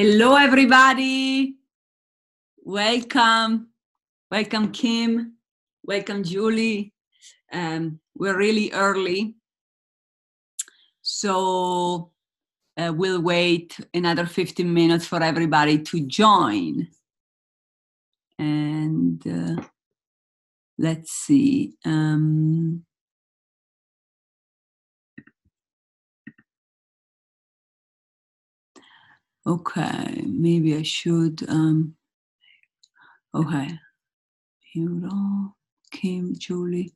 Hello, everybody. Welcome. Welcome, Kim. Welcome, Julie. Um, we're really early. So uh, we'll wait another 15 minutes for everybody to join. And uh, let's see. Um, okay, maybe I should. Um, okay. Mute all. Kim, Julie,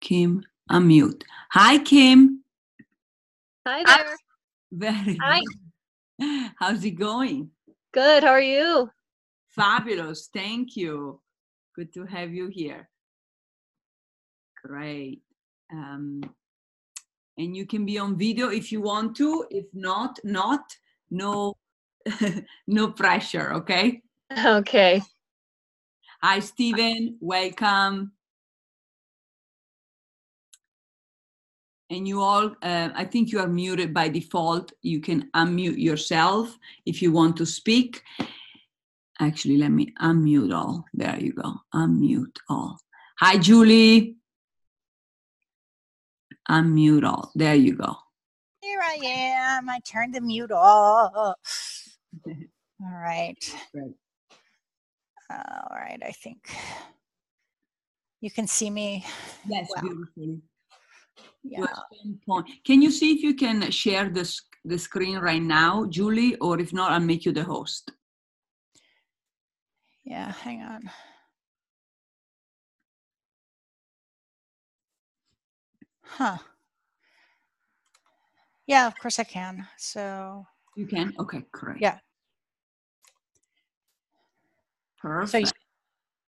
Kim, unmute. Hi, Kim. Hi there. Very Hi. good. How's it going? Good. How are you? Fabulous. Thank you. Good to have you here. Great. Um, and you can be on video if you want to. If not, not. No, no pressure. Okay. Okay. Hi, Stephen. Welcome. And you all, uh, I think you are muted by default. You can unmute yourself if you want to speak. Actually, let me unmute all. There you go. Unmute all. Hi, Julie. Unmute all. There you go. Here I am. I turned the mute off. All right. Great. All right. I think you can see me. Yes, beautifully. Yeah. To a certain point. Can you see if you can share the, the screen right now, Julie? Or if not, I'll make you the host. Yeah. Hang on. Huh. Yeah, of course I can. So, You can? Okay, great. Yeah. Perfect. so you,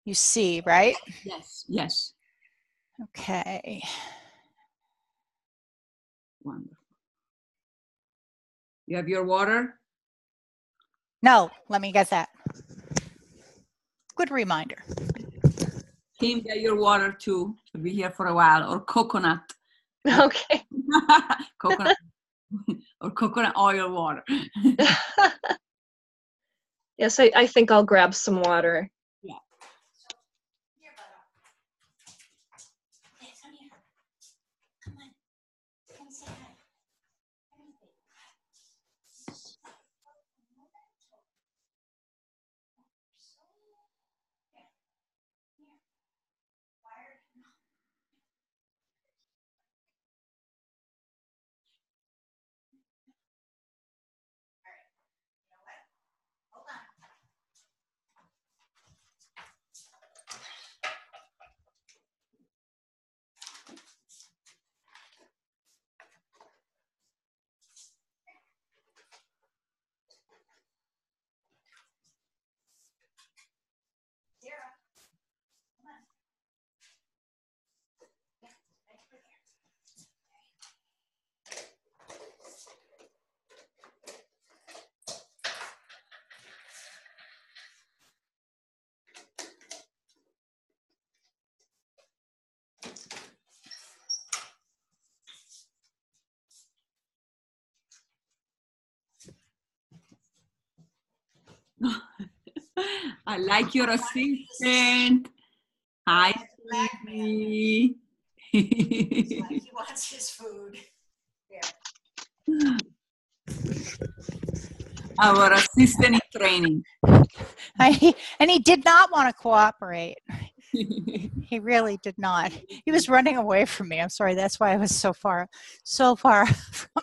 you see, right? Yes, yes. Okay. Wonderful. You have your water? No, let me get that. Good reminder. Team, get your water too. She'll be here for a while. Or coconut. Okay. coconut. or coconut oil water. yes, I, I think I'll grab some water. I like your assistant. Hi, Stevie. he wants his food. Our assistant in training. I, and he did not want to cooperate. He really did not. He was running away from me. I'm sorry. That's why I was so far, so far from,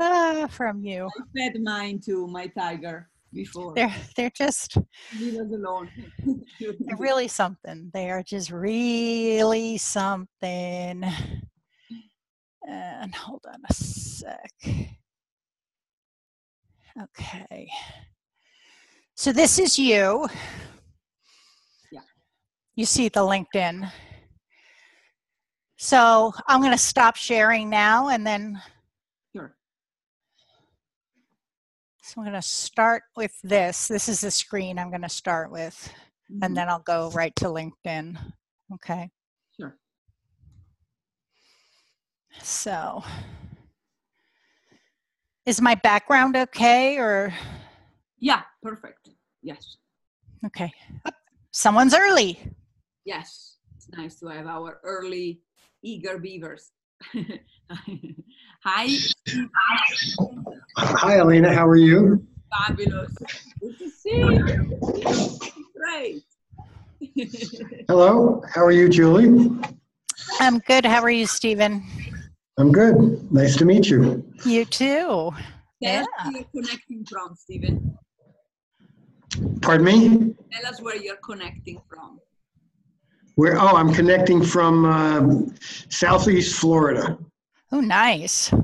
uh, from you. I fed mine to my tiger before. They're they're just Leave us alone. they're really something. They are just really something. And hold on a sec. Okay. So this is you. Yeah. You see the LinkedIn. So I'm going to stop sharing now and then Sure. So I'm going to start with this. This is the screen I'm going to start with Mhm. and then I'll go right to LinkedIn. Okay. Sure. So, is my background okay or Yeah, perfect. Yes, Okay. Someone's early. yes. It's nice to have our early eager beavers. Hi, Hi, Elena. How are you? fabulous. Good to see you. Great. Hello. How are you, Julie? I'm good. How are you, Stephen? I'm good. Nice to meet you. You too. Tell Yeah. us where you're connecting from, Stephen. Pardon me? Tell us where you're connecting from. Where? Oh, I'm connecting from um, Southeast Florida. Oh, nice.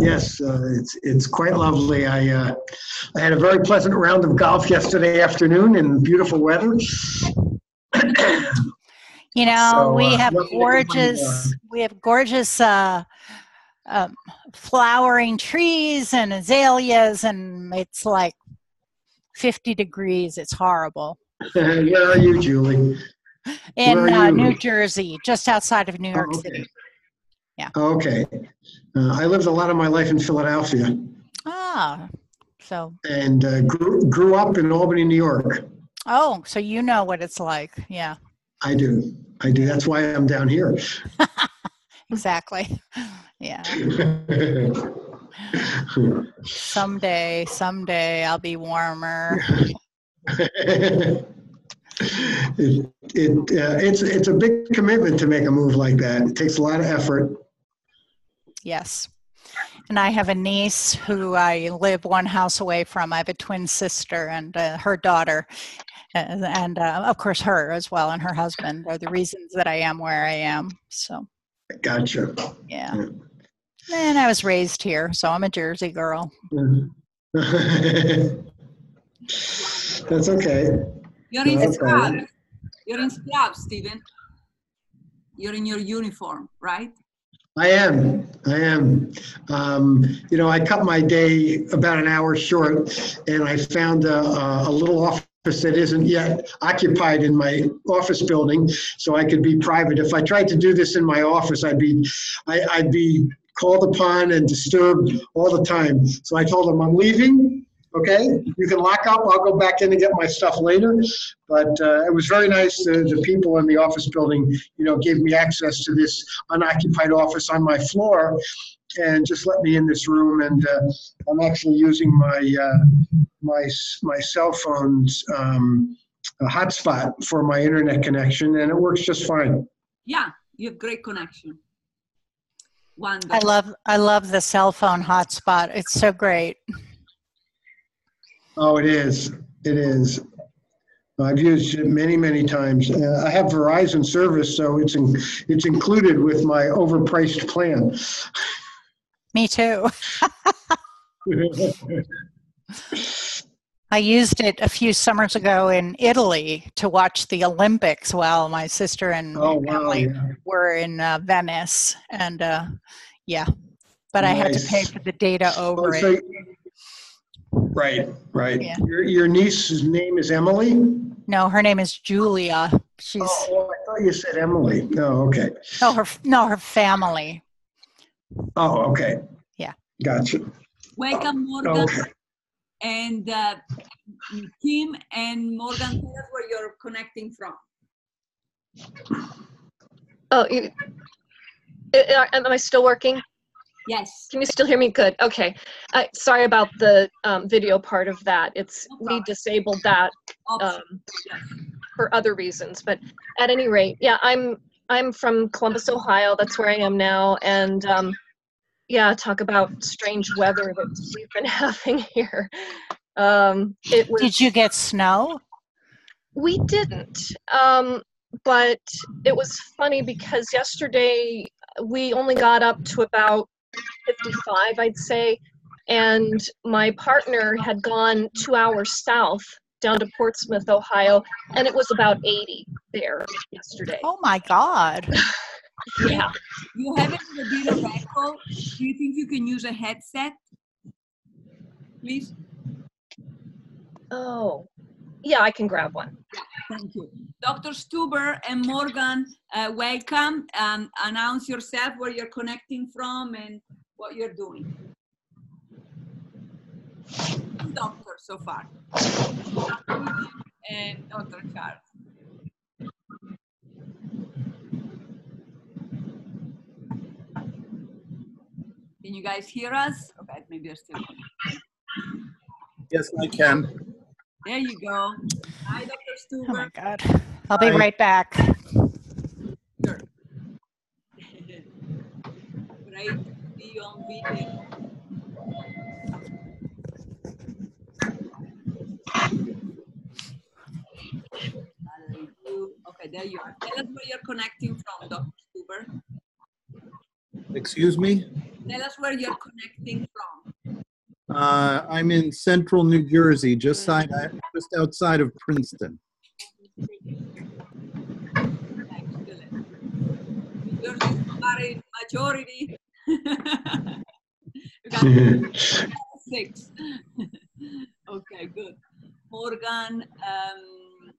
Yes, uh, it's it's quite lovely. I uh, I had a very pleasant round of golf yesterday afternoon in beautiful weather. You know, So, we uh, have lucky to have gorgeous, we have gorgeous uh, um, flowering trees and azaleas, and it's like 50 degrees. It's horrible. Where are you, Julie? In are uh, you? New Jersey, just outside of New York Oh, City. Okay. Uh, I lived a lot of my life in Philadelphia Ah, so, and uh, grew grew up in Albany, New York. oh, so you know what it's like. Yeah, I do. I do. That's why I'm down here. exactly. Yeah. Someday, someday I'll be warmer. it, it uh, it's it's a big commitment to make a move like that. It takes a lot of effort. Yes. And I have a niece who I live one house away from. I have a twin sister and uh, her daughter, and, and uh, of course her as well, and her husband are the reasons that I am where I am. So, Gotcha. yeah. Yeah. And I was raised here, so I'm a Jersey girl. That's okay. You're in Okay. scrubs. You're in scrubs, Stephen. You're in your uniform, right? I am. I am. Um, you know, I cut my day about an hour short, and I found a, a little office that isn't yet occupied in my office building, so I could be private. If I tried to do this in my office, I'd be, I, I'd be called upon and disturbed all the time. So I told them I'm leaving. Okay, you can lock up. I'll go back in and get my stuff later. But uh, it was very nice. The, the people in the office building, you know, gave me access to this unoccupied office on my floor, and just let me in this room. And uh, I'm actually using my uh, my my cell phone's um, hotspot for my internet connection, and it works just fine. Yeah, you have great connection. Wonderful. I love I love the cell phone hotspot. It's so great. Oh, it is. It is. I've used it many, many times. Uh, I have Verizon service, so it's in, it's included with my overpriced plan. Me too. I used it a few summers ago in Italy to watch the Olympics while my sister and oh wow! family Yeah. were in uh, Venice, and uh, yeah, but I had to pay for the data over Oh, so- it. Right, right. Yeah. Your, your niece's name is Emily. No, her name is Julia. She's Oh, I thought you said Emily. No, okay. no her no her family. Oh, okay. Yeah. Gotcha. Welcome, Morgan. Okay. And uh, Kim and Morgan, tell us where you're connecting from. Oh, you, I- I- am I still working? Yes. Can you still hear me? Good. Okay. Uh, sorry about the um, video part of that. It's No we disabled that um, for other reasons. But at any rate, yeah, I'm I'm from Columbus, Ohio. That's where I am now, and um, yeah, talk about strange weather that we've been having here. Um, it was. Did you get snow? We didn't. Um, but it was funny because yesterday we only got up to about 55, I'd say. And my partner had gone two hours south down to Portsmouth, Ohio, and it was about 80 there yesterday. Oh my God! Yeah. You have it with a bit of echo. Do you think you can use a headset? Please? Oh, yeah, I can grab one. Thank you. Dr. Stuber and Morgan, uh, welcome. Um, announce yourself, where you're connecting from and what you're doing. doctors so far. And Dr. Charles. Can you guys hear us? Okay, maybe they're still. Yes, I can. There you go. Hi, Dr. Stuber. Oh my God. I'll be Hi. right back. Sure. Great to on video. Okay, there you are. Tell us where you're connecting from, Dr. Stuber. Excuse me? Tell us where you're connecting from. Uh, I'm in central New Jersey, just side, just outside of Princeton. New Jersey majority. Six. okay, good. Morgan, um,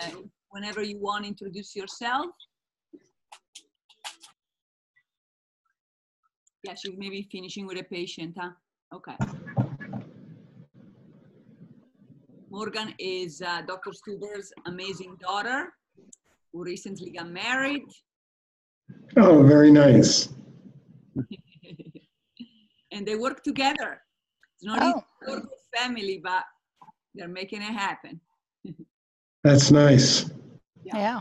uh, whenever you want, to introduce yourself. Yeah, she's maybe finishing with a patient, huh? Okay. Morgan is uh, Dr. Stuber's amazing daughter who recently got married. Oh, very nice. and they work together. It's not easy Oh. to family, but they're making it happen. That's nice. Yeah. Yeah.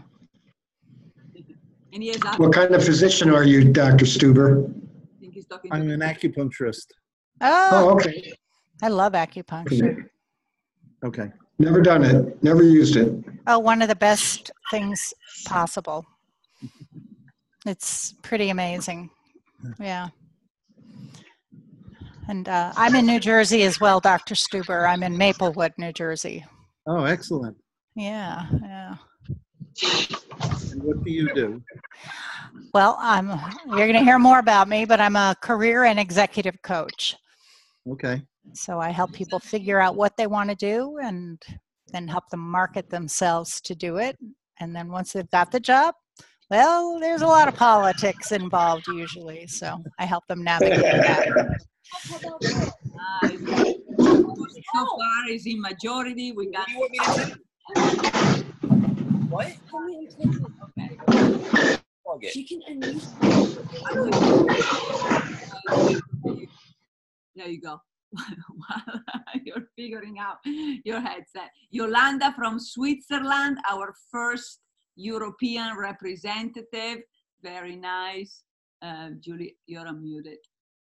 And he has, What kind of physician are you, Dr. Stuber? think he's talking I'm an acupuncturist. Oh, Oh, okay. I love acupuncture. Okay. Never done it, never used it. Oh, one of the best things possible. It's pretty amazing. Yeah. And uh, I'm in New Jersey as well, Dr. Stuber. I'm in Maplewood, New Jersey. Oh, excellent. Yeah, yeah. And what do you do? Well, I'm. You're going to hear more about me, but I'm a career and executive coach. Okay. So I help people figure out what they want to do and then help them market themselves to do it. And then once they've got the job, well, there's a lot of politics involved usually. So I help them navigate that. So far, is in majority. We got. What? Okay. Plug. She can unmute. There you go. While You're figuring out your headset. Yolanda from Switzerland, our first European representative. Very nice. Uh, Julie, you're unmuted.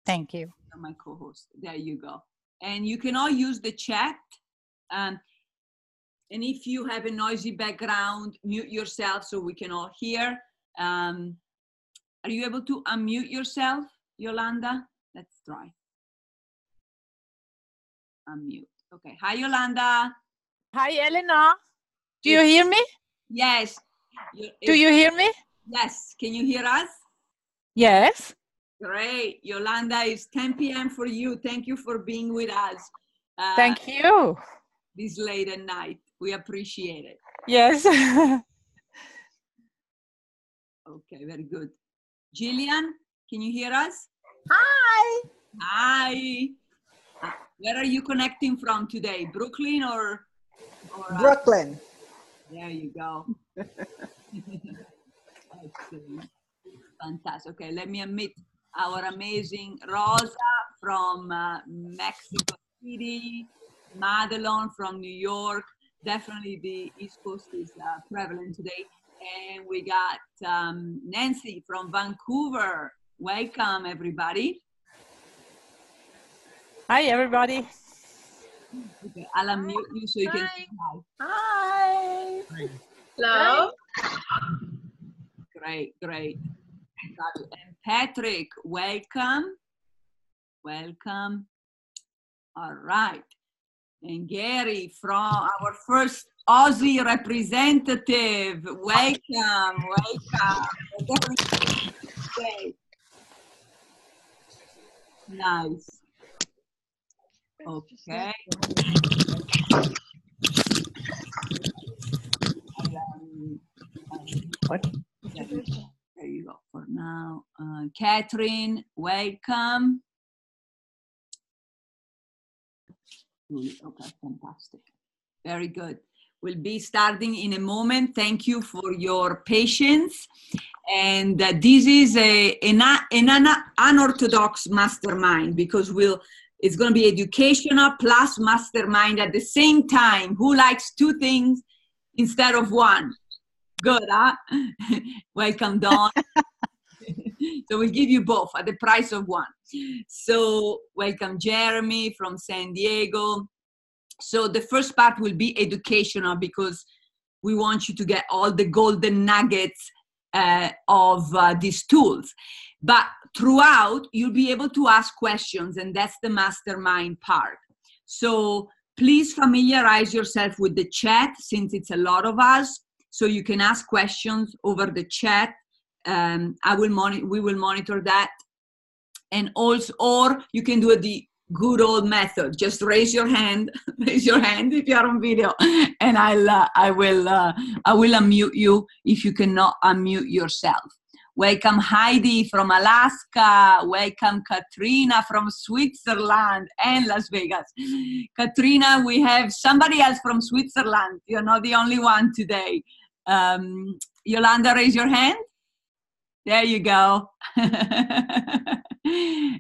Thank you. You're my co-host. There you go. And you can all use the chat. Um, and if you have a noisy background, mute yourself so we can all hear. Um, are you able to unmute yourself, Yolanda? Let's try. Unmute. Okay. Hi, Yolanda. Hi, Elena. Do you hear me? Yes. Do you hear me? Yes. Can you hear us? Yes. Great. Yolanda, it's 10 p.m. for you. Thank you for being with us. Uh, Thank you. This late at night. We appreciate it. Yes. Okay, very good. Jillian, can you hear us? Hi. Hi. Uh, Where are you connecting from today? Brooklyn or? or uh, Brooklyn. There you go. Fantastic. Okay, let me admit our amazing Rosa from uh, Mexico City, Madelon from New York. Definitely the East Coast is uh, prevalent today. And we got um, Nancy from Vancouver. Welcome, everybody. Hi, everybody. Okay, I'll unmute you so you can say hi. Hi. Hello. Great, great. And Patrick, welcome. Welcome. All right. And Gary from our first Aussie representative. Welcome, welcome. Great. Nice. Okay. What? There you go. There you go. For now, uh, Catherine, welcome. Okay, fantastic. Very good. We'll be starting in a moment. Thank you for your patience. And uh, this is a, an, an unorthodox mastermind because we'll it's going to be educational plus mastermind at the same time. Who likes two things instead of one? Good, huh? Welcome, Dawn. so we'll give you both at the price of one. So welcome, Jeremy from San Diego. So the first part will be educational because we want you to get all the golden nuggets uh, of uh, these tools. But throughout, you'll be able to ask questions, and that's the mastermind part. So please familiarize yourself with the chat since it's a lot of us. So you can ask questions over the chat. Um, I will monitor. We will monitor that, and also, or you can do it the good old method. Just raise your hand. raise your hand if you are on video, and I'll. Uh, I will. Uh, I will unmute you if you cannot unmute yourself. Welcome Heidi from Alaska. Welcome Katrina from Switzerland and Las Vegas. Katrina, we have somebody else from Switzerland. You're not the only one today. Um, Yolanda, raise your hand. There you go.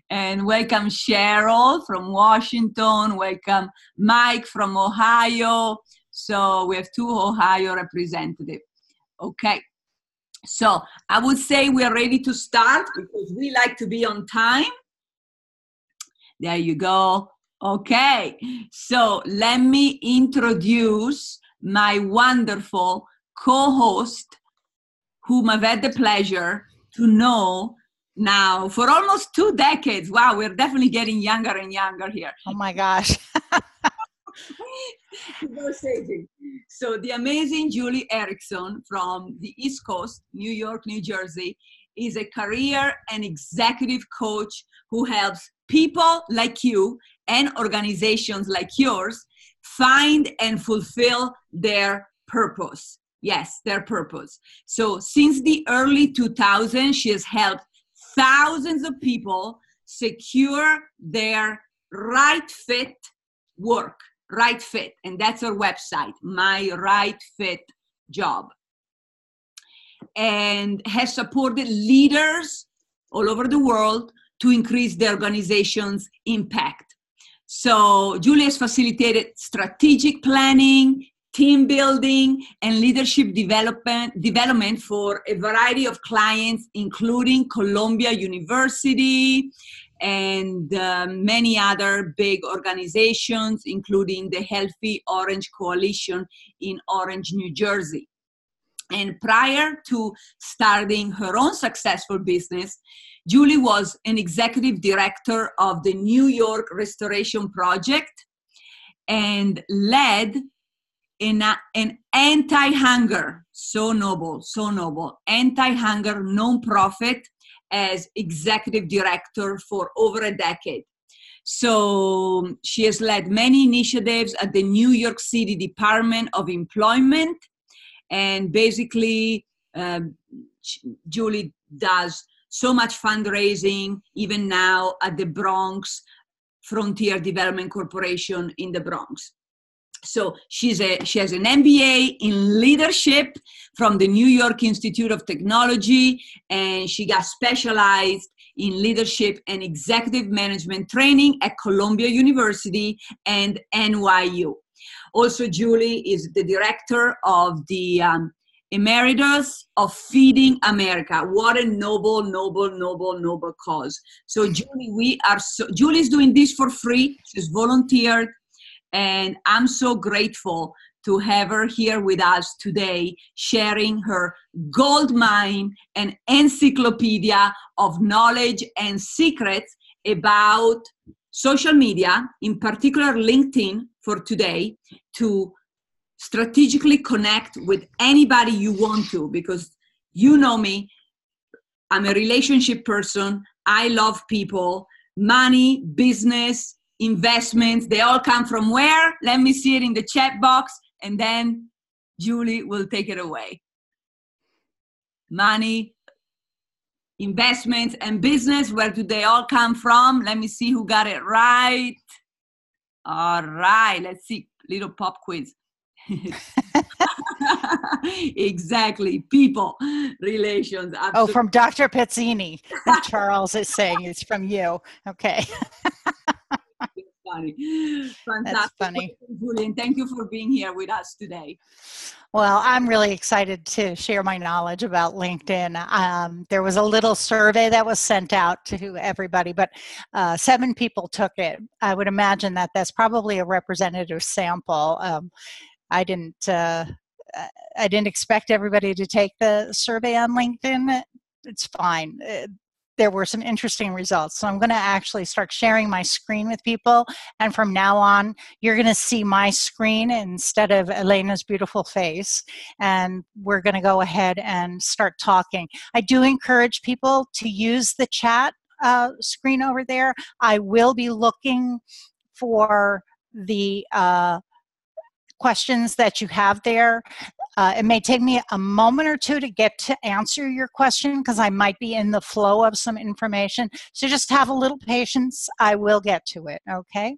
and welcome Cheryl from Washington. Welcome Mike from Ohio. So we have two Ohio representatives. Okay. So I would say we are ready to start because we like to be on time. There you go. Okay, so let me introduce my wonderful co host, whom I've had the pleasure to know now for almost two decades. Wow, we're definitely getting younger and younger here. Oh my gosh. so the amazing Julie Erickson from the East Coast, New York, New Jersey, is a career and executive coach who helps people like you and organizations like yours find and fulfill their purpose. Yes, their purpose. So since the early 2000s, she has helped thousands of people secure their right fit work right fit and that's our website my right fit job. And has supported leaders all over the world to increase their organization's impact. So julie has facilitated strategic planning team building and leadership development development for a variety of clients including columbia university and uh, many other big organizations, including the Healthy Orange Coalition in Orange, New Jersey. And prior to starting her own successful business, Julie was an executive director of the New York Restoration Project and led an, an anti hunger, so noble, so noble, anti hunger nonprofit as executive director for over a decade. So she has led many initiatives at the New York City Department of Employment. And basically, um, Julie does so much fundraising, even now at the Bronx Frontier Development Corporation in the Bronx so she's a she has an mba in leadership from the new york institute of technology and she got specialized in leadership and executive management training at columbia university and nyu also julie is the director of the um, emeritus of feeding america. What a noble noble noble noble cause. So julie we are so julie is doing this for free. She's volunteered and I'm so grateful to have her here with us today, sharing her gold mine and encyclopedia of knowledge and secrets about social media, in particular LinkedIn for today, to strategically connect with anybody you want to, because you know me, I'm a relationship person, I love people, money, business, investments. They all come from where? Let me see it in the chat box, and then Julie will take it away. Money, investments, and business. Where do they all come from? Let me see who got it right. All right, let's see. Little pop quiz. exactly. People, relations. Oh, from Dr. Pezzini. That Charles is saying it's from you. Okay. funny. Fantastic. funny. Julian, thank you for being here with us today. Well, I'm really excited to share my knowledge about LinkedIn. Um, there was a little survey that was sent out to everybody, but uh, seven people took it. I would imagine that that's probably a representative sample. Um, I didn't. Uh, I didn't expect everybody to take the survey on LinkedIn. It's fine. There were some interesting results. So I'm going to actually start sharing my screen with people. And from now on, you're going to see my screen instead of Elena's beautiful face. And we're going to go ahead and start talking. I do encourage people to use the chat uh, screen over there. I will be looking for the uh, questions that you have there. Uh, it may take me a moment or two to get to answer your question because I might be in the flow of some information. So just have a little patience. I will get to it, okay?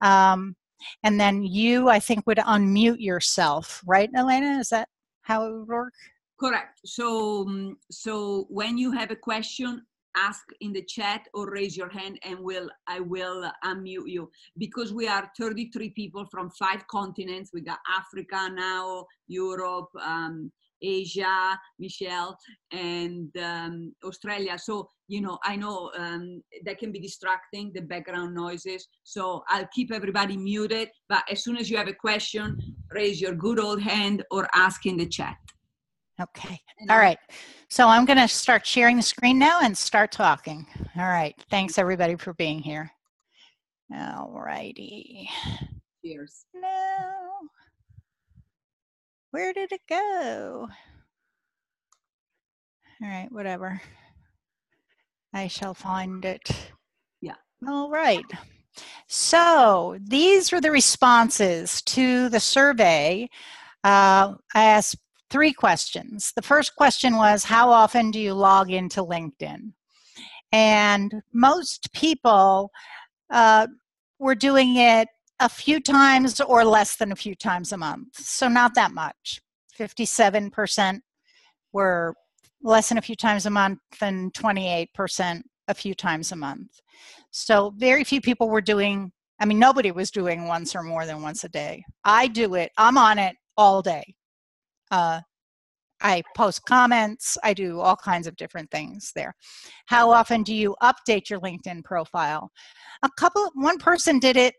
Um, and then you, I think, would unmute yourself, right, Elena? Is that how it would work? Correct. So, um, so when you have a question, ask in the chat or raise your hand and will I will unmute you because we are 33 people from five continents. We got Africa now, Europe, um, Asia, Michelle, and um, Australia. So, you know, I know um, that can be distracting, the background noises. So I'll keep everybody muted. But as soon as you have a question, raise your good old hand or ask in the chat. Okay. All right. So I'm going to start sharing the screen now and start talking. All right. Thanks everybody for being here. All righty. Cheers. No. Where did it go? All right, whatever. I shall find it. Yeah. All right. So these were the responses to the survey. Uh, I asked three questions. The first question was How often do you log into LinkedIn? And most people uh, were doing it a few times or less than a few times a month. So, not that much. 57% were less than a few times a month, and 28% a few times a month. So, very few people were doing, I mean, nobody was doing once or more than once a day. I do it, I'm on it all day. Uh, I post comments, I do all kinds of different things there. How often do you update your LinkedIn profile? A couple, one person did it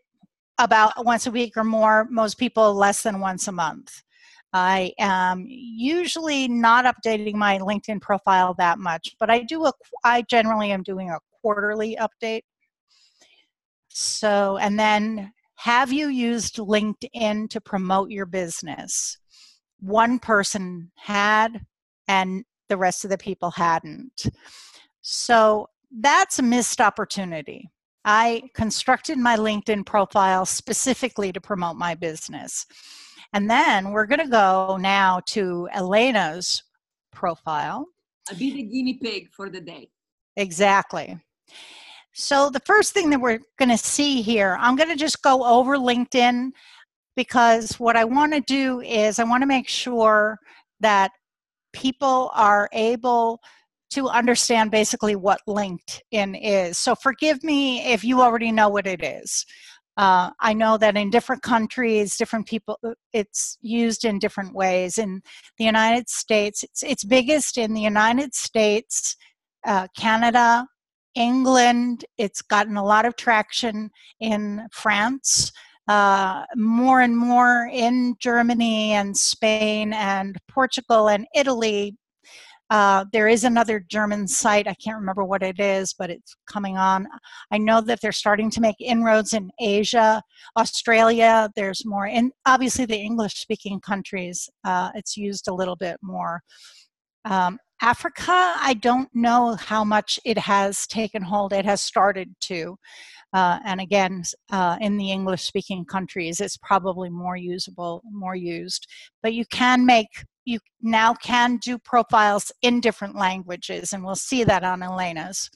about once a week or more, most people less than once a month. I am usually not updating my LinkedIn profile that much, but I do a, I generally am doing a quarterly update. So, and then have you used LinkedIn to promote your business? One person had, and the rest of the people hadn't. So that's a missed opportunity. I constructed my LinkedIn profile specifically to promote my business. And then we're going to go now to Elena's profile. I'll be the guinea pig for the day. Exactly. So, the first thing that we're going to see here, I'm going to just go over LinkedIn because what I want to do is I want to make sure that people are able to understand basically what LinkedIn is. So forgive me if you already know what it is. Uh, I know that in different countries, different people, it's used in different ways. In the United States, it's, it's biggest in the United States, uh, Canada, England. It's gotten a lot of traction in France, uh, more and more in Germany and Spain and Portugal and Italy uh, there is another German site. I can't remember what it is, but it's coming on. I know that they're starting to make inroads in Asia, Australia. There's more, and obviously the English-speaking countries. Uh, it's used a little bit more. Um, Africa, I don't know how much it has taken hold. It has started to. Uh, and again, uh, in the English speaking countries, it's probably more usable, more used. But you can make you now can do profiles in different languages, and we'll see that on Elena's.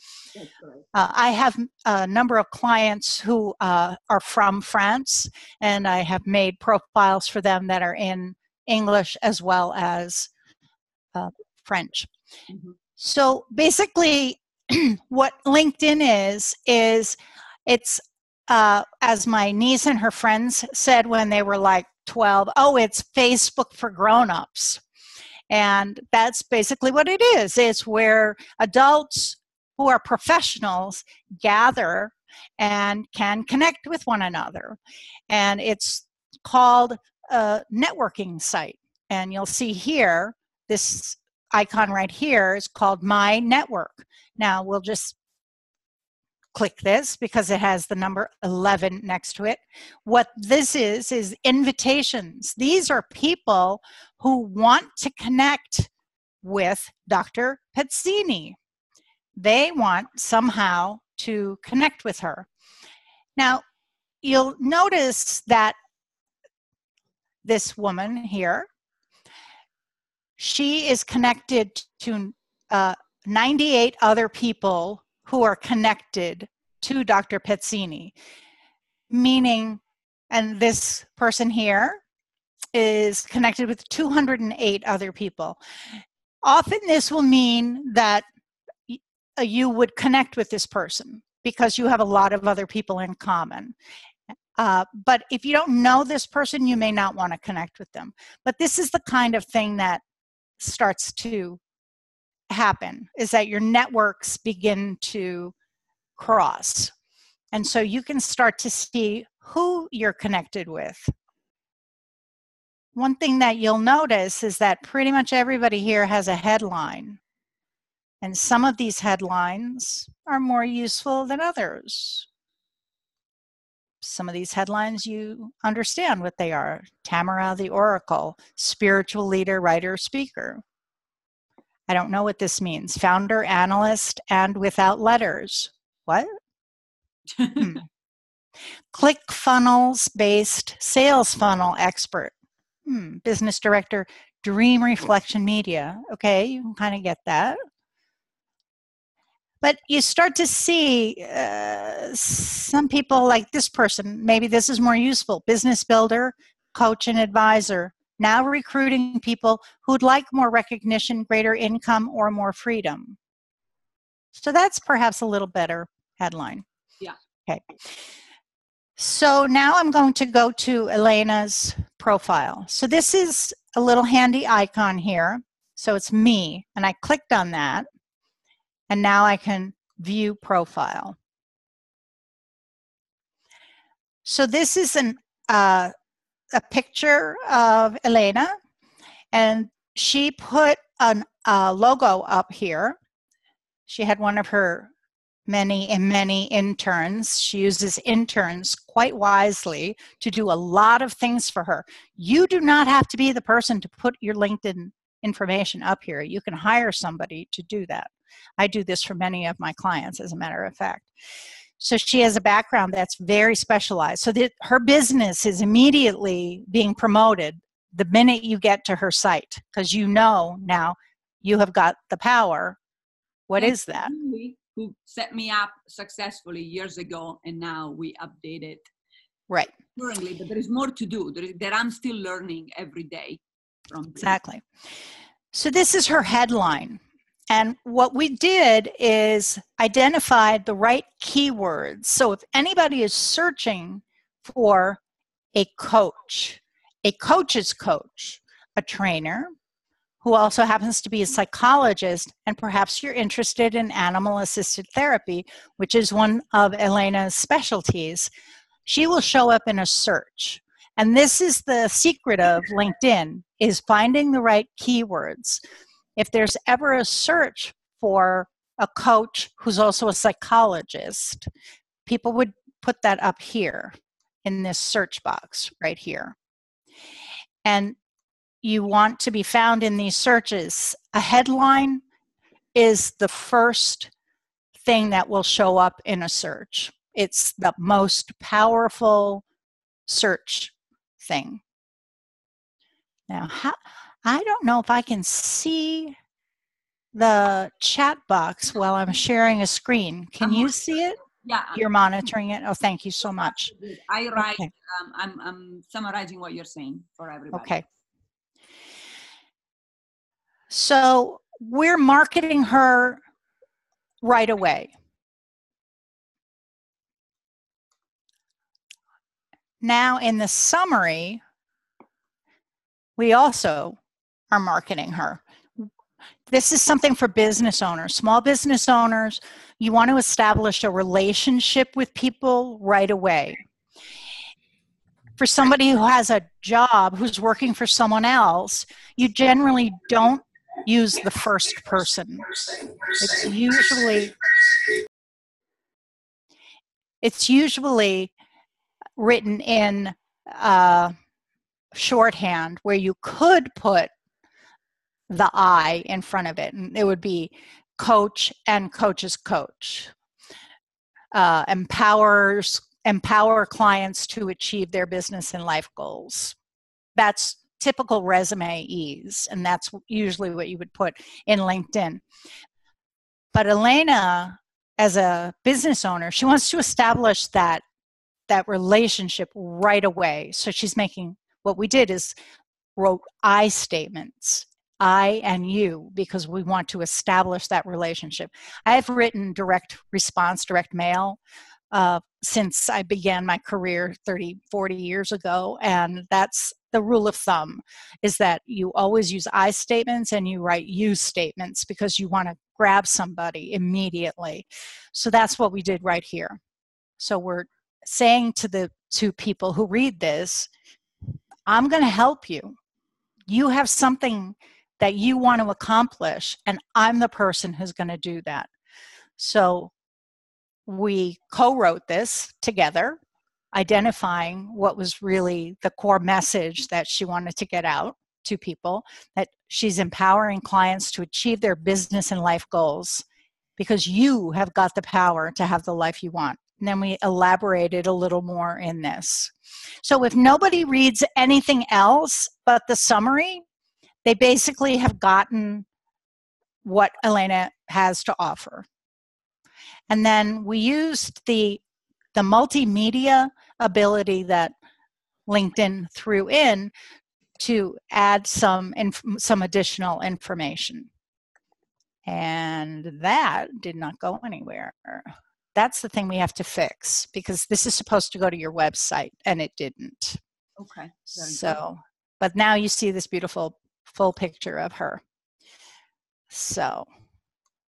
Uh, I have a number of clients who uh, are from France, and I have made profiles for them that are in English as well as uh, French. Mhm. So basically, what LinkedIn is, is it's, uh, as my niece and her friends said when they were like 12, oh, it's Facebook for grown-ups. And that's basically what it is. It's where adults who are professionals gather and can connect with one another. And it's called a networking site. And you'll see here, this icon right here is called My Network. Now we'll just click this because it has the number 11 next to it. What this is, is invitations. These are people who want to connect with Dr. Pezzini. They want somehow to connect with her. Now, you'll notice that this woman here, she is connected to uh, 98 other people who are connected to Dr. Pezzini, meaning, and this person here is connected with 208 other people. Often this will mean that uh, you would connect with this person because you have a lot of other people in common. Uh, but if you don't know this person, you may not want to connect with them. But this is the kind of thing that starts to happen is that your networks begin to cross. And so you can start to see who you're connected with. One thing that you'll notice is that pretty much everybody here has a headline. And some of these headlines are more useful than others. Some of these headlines you understand what they are Tamara the Oracle, spiritual leader, writer, speaker. I don't know what this means. Founder, analyst, and without letters. What? Hmm. Click funnels based sales funnel expert. Hmm. Business director, Dream Reflection Media. Okay, you can kind of get that. But you start to see uh, some people like this person, maybe this is more useful business builder, coach, and advisor now recruiting people who'd like more recognition, greater income, or more freedom. So that's perhaps a little better headline. Yeah. Okay. So now I'm going to go to Elena's profile. So this is a little handy icon here. So it's me, and I clicked on that, and now I can view profile. So this is an uh, a picture of Elena, and she put a logo up here. She had one of her many and many interns. She uses interns quite wisely to do a lot of things for her. You do not have to be the person to put your LinkedIn information up here. You can hire somebody to do that. I do this for many of my clients, as a matter of fact. So she has a background that's very specialized. So that her business is immediately being promoted the minute you get to her site because you know now you have got the power. What And is that? Who set me up successfully years ago, and now we update it Right, currently. But there is more to do. There is, that I'm still learning every day from. exactly. So this is her headline. And what we did is identified the right keywords. So if anybody is searching for a coach, a coach's coach, a trainer, who also happens to be a psychologist, and perhaps you're interested in animal assisted therapy, which is one of Elena's specialties, she will show up in a search. And this is the secret of LinkedIn is finding the right keywords. If there's ever a search for a coach who's also a psychologist, people would put that up here in this search box right here. And you want to be found in these searches. A headline is the first thing that will show up in a search. It's the most powerful search thing. Now, how, I don't know if I can see the chat box while I'm sharing a screen. Can you see it? Yeah, You're monitoring it? Oh, thank you so much. I write. Okay. Um, I'm, I'm summarizing what you're saying for everybody. Okay. So we're marketing her right away. Now, in the summary, we also are marketing her. This is something for business owners, small business owners. You want to establish a relationship with people right away. For somebody who has a job who's working for someone else, you generally don't use the first person. It's usually it's usually written in uh, shorthand where you could put the I in front of it, and it would be coach and coach's coach. Uh, empowers empower clients to achieve their business and life goals. That's typical resume ease, and that's usually what you would put in LinkedIn. But Elena, as a business owner, she wants to establish that that relationship right away. So she's making what we did is wrote I statements, I and you, because we want to establish that relationship. I've written direct response, direct mail uh, since I began my career 30, 40 years ago, and that's the rule of thumb is that you always use I statements and you write you statements because you want to grab somebody immediately. So that's what we did right here. So we're saying to the two people who read this, I'm going to help you. You have something that you want to accomplish, and I'm the person who's going to do that. So we co wrote this together, identifying what was really the core message that she wanted to get out to people that she's empowering clients to achieve their business and life goals because you have got the power to have the life you want. And then we elaborated a little more in this. So if nobody reads anything else but the summary, they basically have gotten what Elena has to offer. And then we used the the multimedia ability that LinkedIn threw in to add some inf- some additional information. And that did not go anywhere. That's the thing we have to fix because this is supposed to go to your website and it didn't. Okay. So, but now you see this beautiful full picture of her. So,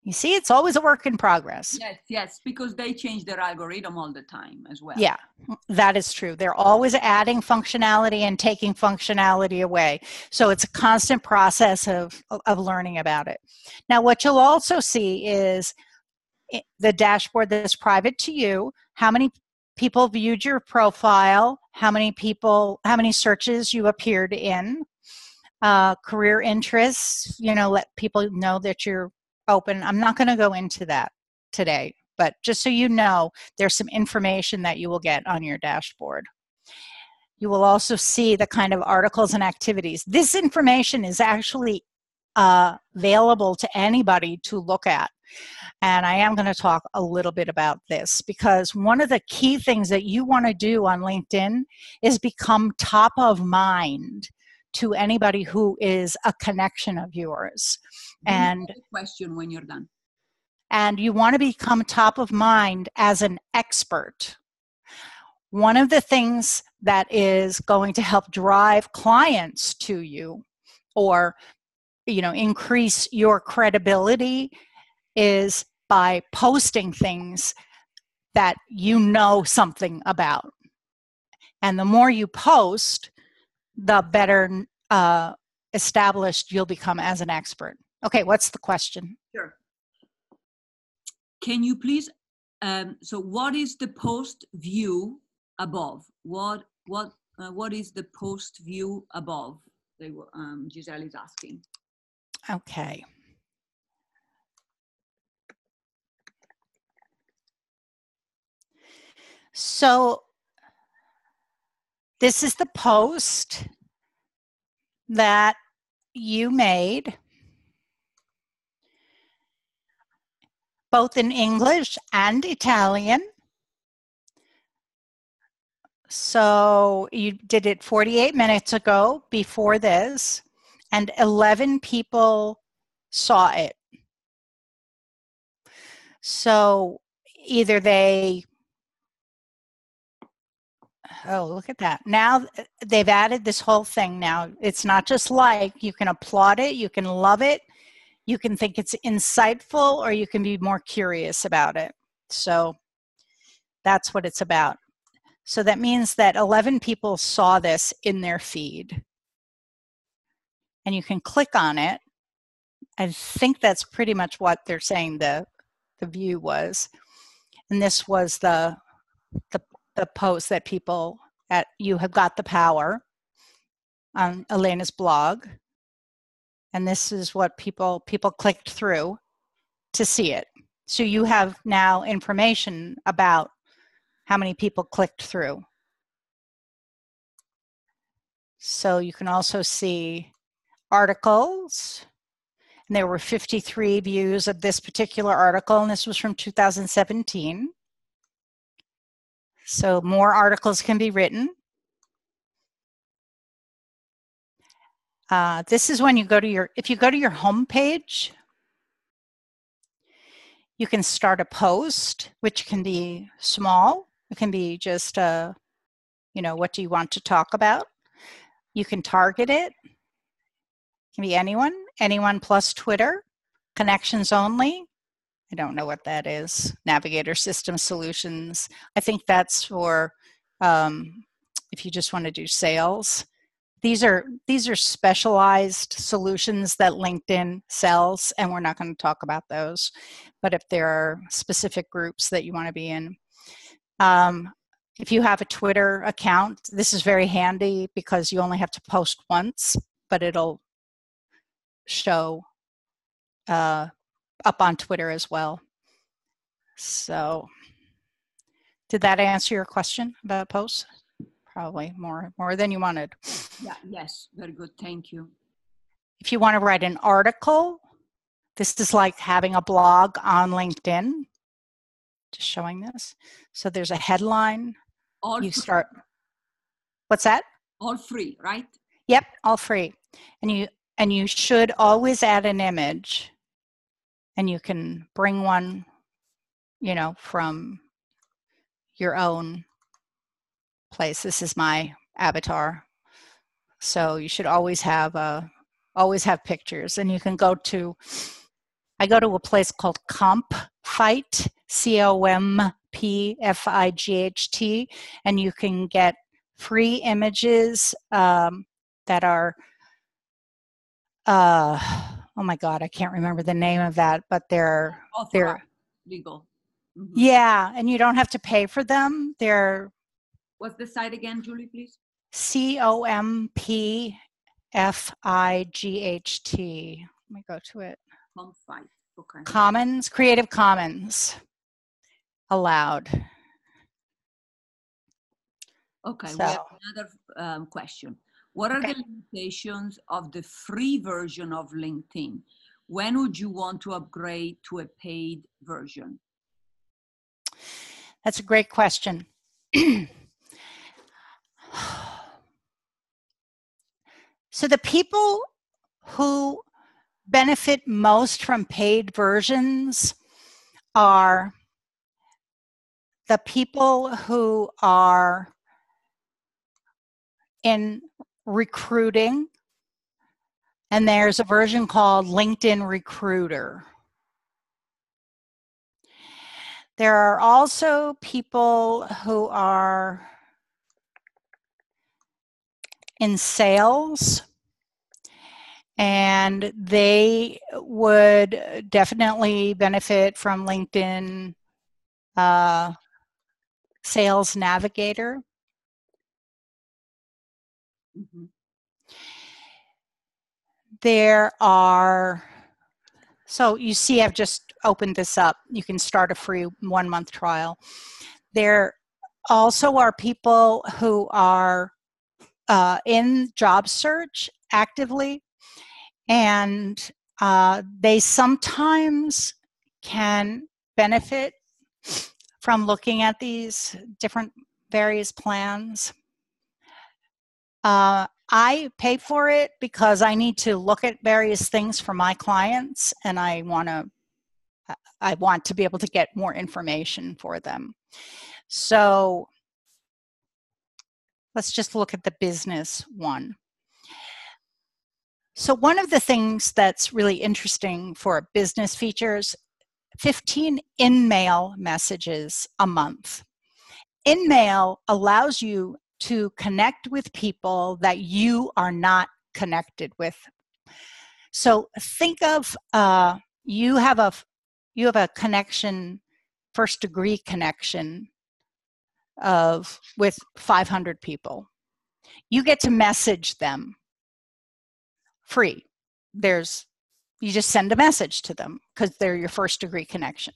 you see, it's always a work in progress. Yes, yes, because they change their algorithm all the time as well. Yeah, that is true. They're always adding functionality and taking functionality away. So it's a constant process of, of learning about it. Now, what you'll also see is the dashboard that's private to you, how many people viewed your profile, how many people, how many searches you appeared in, uh, career interests, you know, let people know that you're open. I'm not going to go into that today, but just so you know, there's some information that you will get on your dashboard. You will also see the kind of articles and activities. This information is actually uh, available to anybody to look at. And I am going to talk a little bit about this because one of the key things that you want to do on LinkedIn is become top of mind to anybody who is a connection of yours. And question when you're done. and you want to become top of mind as an expert. One of the things that is going to help drive clients to you or you know increase your credibility is by posting things that you know something about. And the more you post, the better uh, established you'll become as an expert. Okay, what's the question? Sure. Can you please, um, so what is the post view above? What, what, uh, what is the post view above? They were, um, Giselle is asking. Okay. So this is the post that you made, both in English and Italian. So you did it 48 minutes ago before this, and 11 people saw it. So either they Oh, look at that. Now uh, they've added this whole thing now. It's not just like, you can applaud it, you can love it, you can think it's insightful, or you can be more curious about it. So that's what it's about. So that means that 11 people saw this in their feed. And you can click on it. I think that's pretty much what they're saying the, the view was. And this was the, the the post that people at You Have Got the Power on Elena's blog. And this is what people people clicked through to see it. So you have now information about how many people clicked through. So you can also see articles. And there were 53 views of this particular article, and this was from 2017. So more articles can be written. Uh, this is when you go to your, if you go to your home page, you can start a post, which can be small. It can be just, a, you know, what do you want to talk about? You can target it. it can be anyone, anyone plus Twitter, connections only. I don't know what that is. Navigator System Solutions. I think that's for um, if you just want to do sales. These are these are specialized solutions that LinkedIn sells, and we're not going to talk about those. But if there are specific groups that you want to be in, um, if you have a Twitter account, this is very handy because you only have to post once, but it'll show uh, up on Twitter as well. So, did that answer your question about posts? Probably more more than you wanted. Yeah, yes, very good. Thank you. If you want to write an article, this is like having a blog on LinkedIn. Just showing this. So there's a headline. All You free, start. What's that? all free, right? Yep, all free. And you and you should always add an image. And you can bring one, you know, from your own place. This is my avatar. So you should always have a always have pictures and you can go to I go to a place called Comp Fight, C O M P F I G H T, and you can get free images um, that are uh oh my god i can't remember the name of that but they're they're legal. Mhm. yeah and you don't have to pay for them they're What's the site again, Julie, please? c-o-m-p-f-i-g-h-t let me go to it. Okay. commons creative commons allowed Okay, so. we have another um, question. What are Okay. the limitations of the free version of LinkedIn? When would you want to upgrade to a paid version? That's a great question. so, the people who benefit most from paid versions are the people who are in recruiting, and there's a version called LinkedIn Recruiter. There are also people who are in sales and they would definitely benefit from LinkedIn uh, Sales Navigator. Mhm. There are, so you see, I've just opened this up. You can start a free one month trial. There also are people who are uh, in job search actively, and uh, they sometimes can benefit from looking at these different various plans. Uh, I pay for it because I need to look at various things for my clients and I want to I want to be able to get more information for them. So let's just look at the business one. So one of the things that's really interesting for business features 15 in-mail messages a month. In-mail allows you to connect with people that you are not connected with. So think of uh, you have a you have a connection, first degree connection of with 500 people. You get to message them free. There's you just send a message to them because they're your first degree connection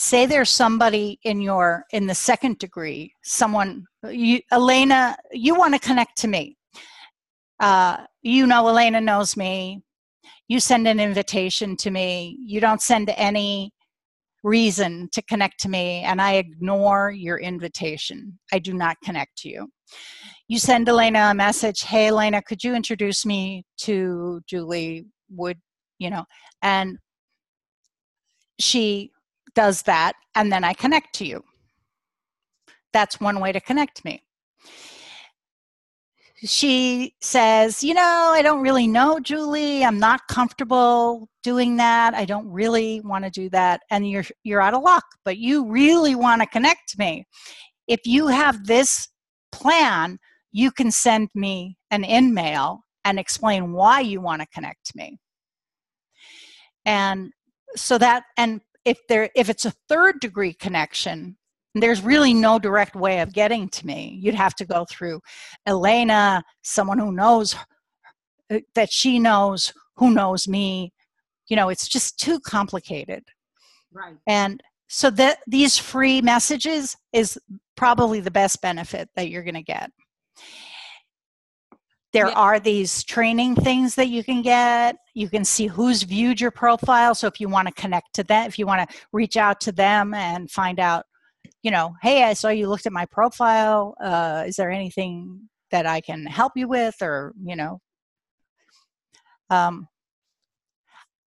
say there's somebody in your in the second degree someone you elena you want to connect to me. Uh, you know elena knows me. You send an invitation to me. You don't send any reason to connect to me and i ignore your invitation. I do not connect to you. You send elena a message hey elena could you introduce me to julie would you know and she does that, and then I connect to you. That's one way to connect me. She says, You know, I don't really know Julie. I'm not comfortable doing that. I don't really want to do that. And you're, you're out of luck, but you really want to connect me. If you have this plan, you can send me an in mail and explain why you want to connect me. And so that, and if there if it's a third degree connection there's really no direct way of getting to me. You'd have to go through elena someone who knows uh, that she knows who knows me. You know it's just too complicated. Right. And so that these free messages is probably the best benefit that you're going to get there yeah. are these training things that you can get. You can see who's viewed your profile. So if you want to connect to them, if you want to reach out to them and find out, you know, hey, I saw you looked at my profile. Uh, is there anything that I can help you with, or you know, um,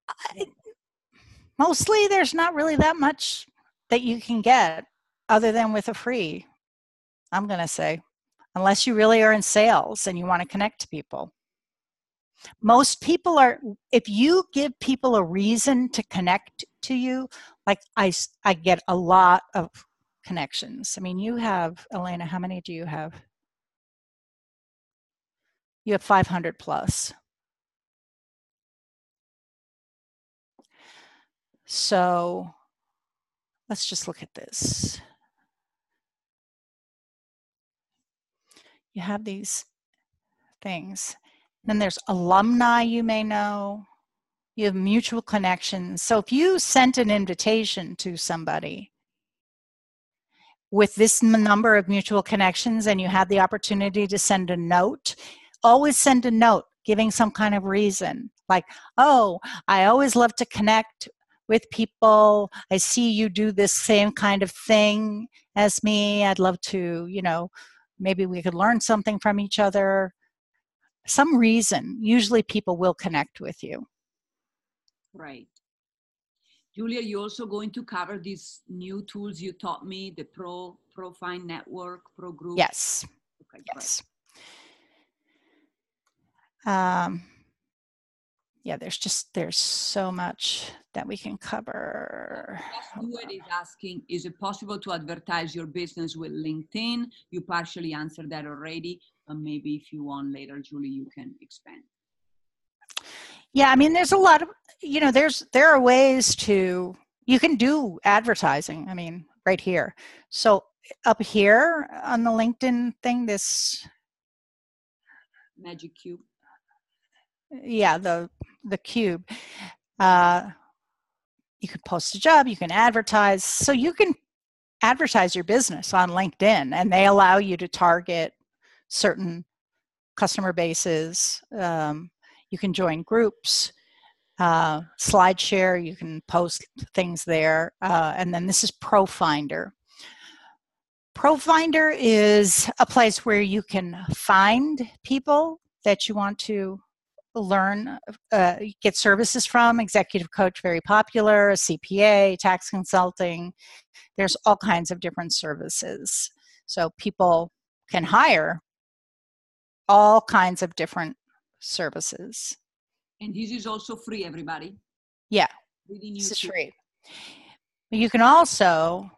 I, mostly there's not really that much that you can get other than with a free. I'm gonna say unless you really are in sales and you want to connect to people. Most people are, if you give people a reason to connect to you, like I, I get a lot of connections. I mean, you have, Elena, how many do you have? You have 500 plus. So let's just look at this. You have these things. Then there's alumni you may know. You have mutual connections. So if you sent an invitation to somebody with this number of mutual connections and you had the opportunity to send a note, always send a note giving some kind of reason. Like, oh, I always love to connect with people. I see you do this same kind of thing as me. I'd love to, you know, maybe we could learn something from each other. Some reason usually people will connect with you. Right. Julia you're also going to cover these new tools you taught me the pro profile network pro group? Yes. Okay, yes. Um, yeah there's just there's so much that we can cover. Stuart is asking, is it possible to advertise your business with LinkedIn? You partially answered that already, but maybe if you want later, Julie, you can expand. Yeah, I mean, there's a lot of, you know, there's, there are ways to, you can do advertising. I mean, right here. So up here on the LinkedIn thing, this magic cube. Yeah, the, the cube. Uh, you can post a job, you can advertise. So you can advertise your business on LinkedIn and they allow you to target certain customer bases. Um, you can join groups, uh, SlideShare. You can post things there, uh, and then this is ProFinder. ProFinder is a place where you can find people that you want to learn, uh, get services from. Executive coach, very popular, a CPA, tax consulting. There's all kinds of different services. So people can hire all kinds of different services. And this is also free, everybody. Yeah, this is free. You can also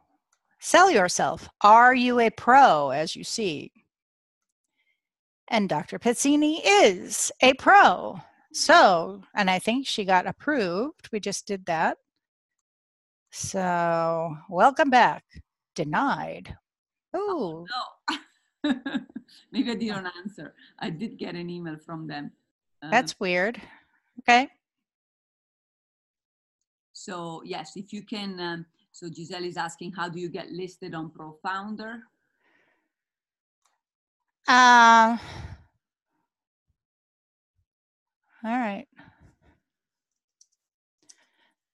sell yourself. Are you a pro, as you see? And Dr. Pizzini is a pro. So, and I think she got approved. We just did that. So, welcome back. Denied. Ooh, No. Maybe I didn't answer. I did get an email from them. Uh, that's weird. Okay. so yes, if you can. Um, so Giselle is asking, how do you get listed on ProFinder? Uh, all right.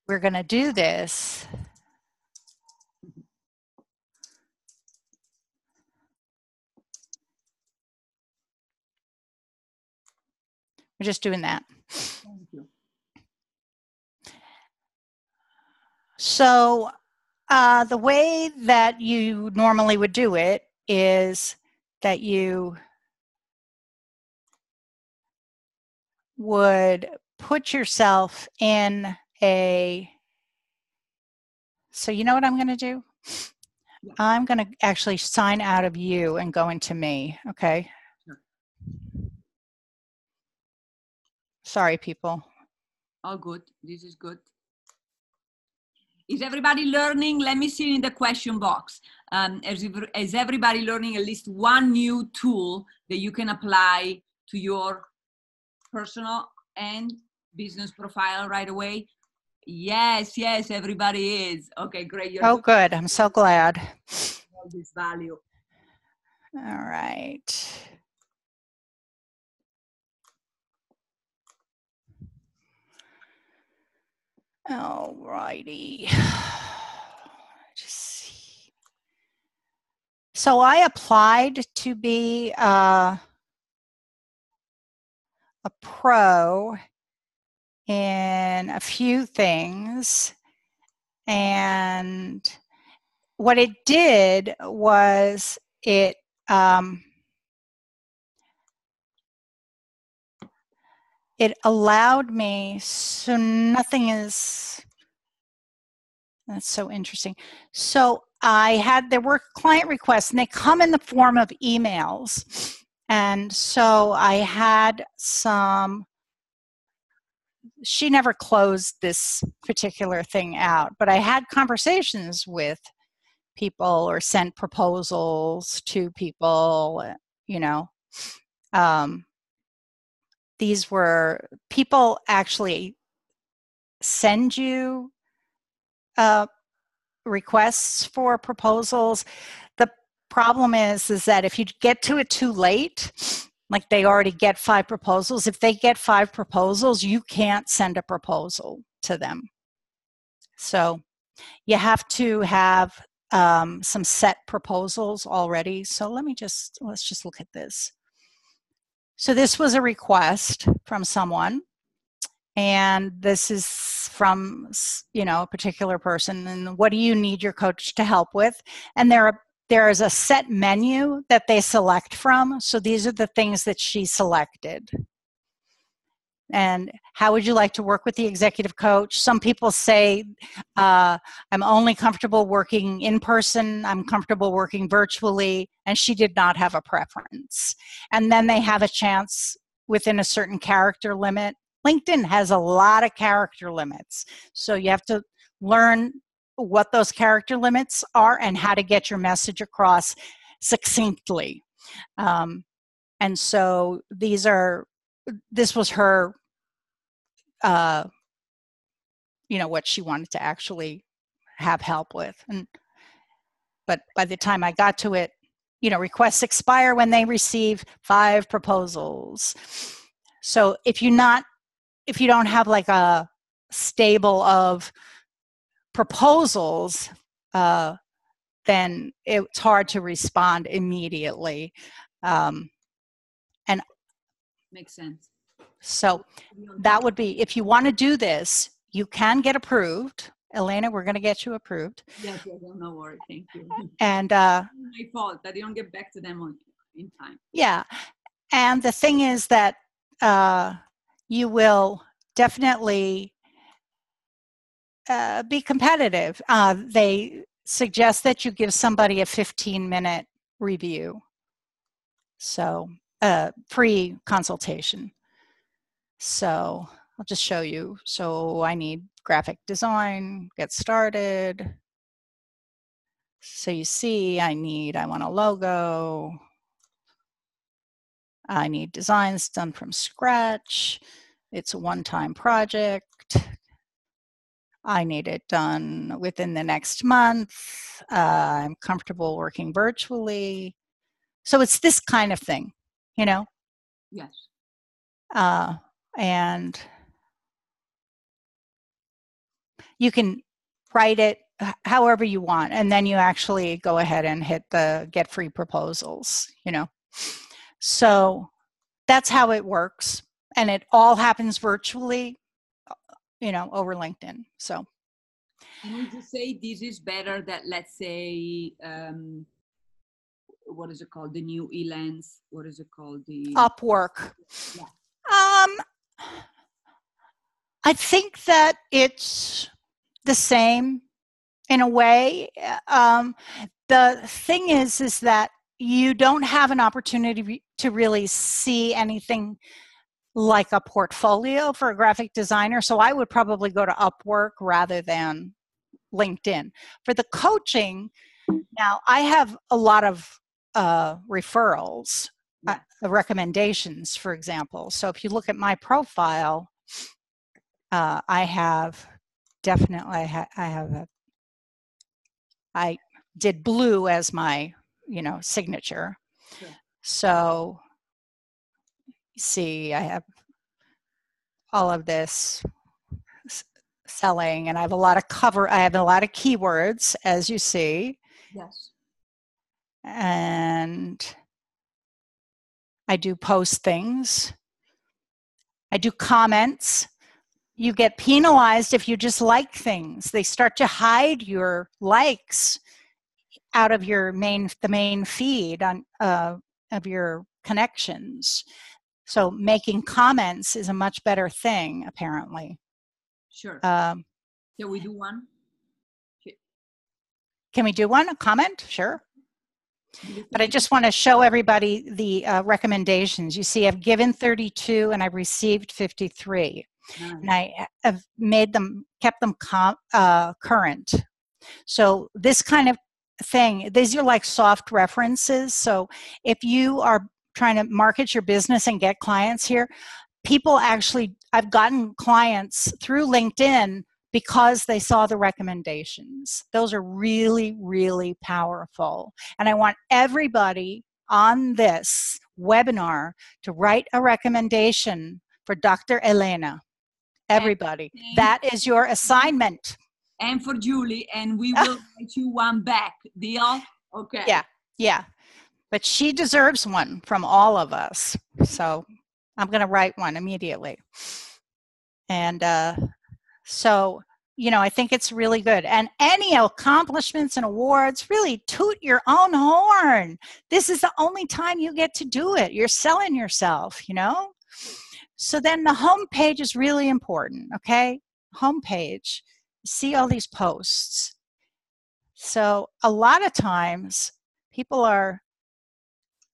We're going to do this. We're just doing that. Thank you. So, uh, the way that you normally would do it is that you would put yourself in a. So, you know what I'm going to do? I'm going to actually sign out of you and go into me, okay? Sure. Sorry, people. All good. This is good. Is everybody learning? Let me see in the question box. Um, is, is everybody learning at least one new tool that you can apply to your personal and business profile right away? Yes, yes, everybody is. Okay, great. You're Oh, good. I'm so glad. all this value. All right. All righty. See. So I applied to be uh, a pro in a few things. And what it did was it um, it allowed me so nothing is that's so interesting. So i had there were client requests and they come in the form of emails. And so i had some she never closed this particular thing out but i had conversations with people or sent proposals to people you know um, these were people actually send you uh, requests for proposals. The problem is is that if you get to it too late like they already get five proposals if they get five proposals you can't send a proposal to them. So you have to have um, some set proposals already. So let me just let's just look at this so this was a request from someone, and this is from you know a particular person. And what do you need your coach to help with? And there are there is a set menu that they select from. So these are the things that she selected. And how would you like to work with the executive coach? Some people say, uh, I'm only comfortable working in person, I'm comfortable working virtually, and she did not have a preference and then they have a chance within a certain character limit. LinkedIn has a lot of character limits. So you have to learn what those character limits are and how to get your message across succinctly. Um, and so these are, this was her, uh, you know, what she wanted to actually have help with. And, but by the time I got to it, you know, requests expire when they receive five proposals. So if you're not, if you don't have like a stable of proposals, uh, then it's hard to respond immediately. Um, and Makes sense. So that would be if you want to do this, you can get approved. Elena, we're going to get you approved. Yes, yes, no, worry. Thank you. And uh, My fault that I don't get back to them on in time. yeah, and the thing is that uh, you will definitely uh, be competitive. Uh, they suggest that you give somebody a 15 minute review. So, uh, free consultation. So, I'll just show you. So, I need graphic design, get started. So, you see, I need, I want a logo. I need designs done from scratch. It's a one time project. I need it done within the next month. Uh, I'm comfortable working virtually. So it's this kind of thing, you know? Yes. Uh, and you can write it however you want. And then you actually go ahead and hit the get free proposals, you know? So that's how it works. And it all happens virtually, you know, over LinkedIn. So And would you say this is better that let's say um, what is it called? The new Elance. What is it called? The Upwork. Yeah. Um, I think that it's the same in a way. Um, the thing is, is that you don't have an opportunity to really see anything like a portfolio for a graphic designer. So I would probably go to Upwork rather than LinkedIn. For the coaching, now I have a lot of uh, referrals, uh, recommendations, for example. So if you look at my profile, uh, I have definitely I, ha- I have a I did blue as my you know signature. So see, I have all of this selling, and I have a lot of cover. I have a lot of keywords, as you see yes. and I do post things. I do comments. You get penalized if you just like things. They start to hide your likes out of your main the main feed on uh, of your connections. So making comments is a much better thing, apparently. Sure. Um, Can we do one? can we do one? A comment? Sure. But I just want to show everybody the uh, recommendations. You see, I've given 32 and I've received 53. And I have made them, kept them com- uh, current. So this kind of thing, these are like soft references. So if you are trying to market your business and get clients here, people actually, I've gotten clients through LinkedIn because they saw the recommendations. Those are really, really powerful. And I want everybody on this webinar to write a recommendation for Dr. Elena. Everybody. That is your assignment. And for Julie, and we will write you one back. Deal? Okay. Yeah. Yeah. But she deserves one from all of us. So I'm going to write one immediately. And uh, so, you know, I think it's really good. And any accomplishments and awards, really toot your own horn. This is the only time you get to do it. You're selling yourself, you know? So then the home page is really important, okay? Home page. See all these posts. So a lot of times people are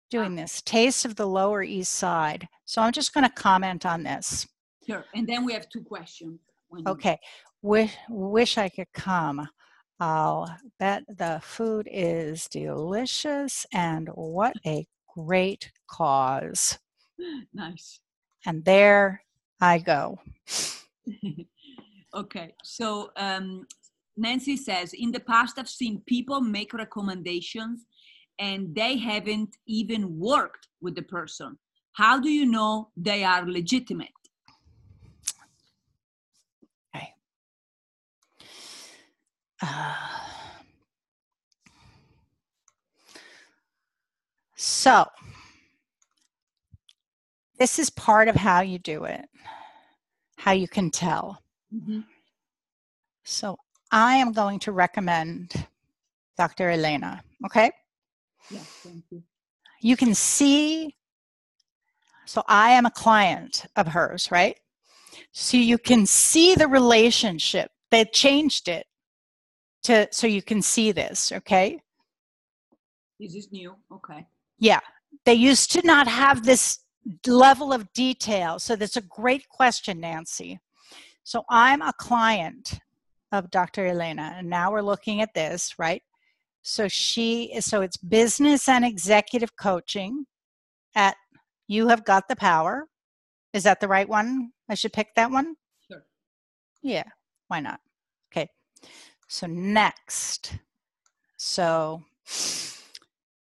doing this taste of the lower east side so i'm just going to comment on this Sure. And then we have two questions. Okay wish, wish i could come i'll bet the food is delicious and what a great cause Nice. and there i go okay. So um, Nancy says, in the past, I've seen people make recommendations and they haven't even worked with the person. How do you know they are legitimate? Uh, so, this is part of how you do it, how you can tell. Mhm. So, I am going to recommend Dr. Elena, okay? Yes, thank you. You can see, so I am a client of hers, right? So, you can see the relationship. They changed it to so you can see this, okay? This is new. Okay. Yeah, they used to not have this level of detail. So that's a great question, Nancy. So I'm a client of Dr. Elena, and now we're looking at this, right? So she is so it's business and executive coaching at You Have Got the Power. Is that the right one? I should pick that one? Sure. Yeah, why not? Okay. So next. So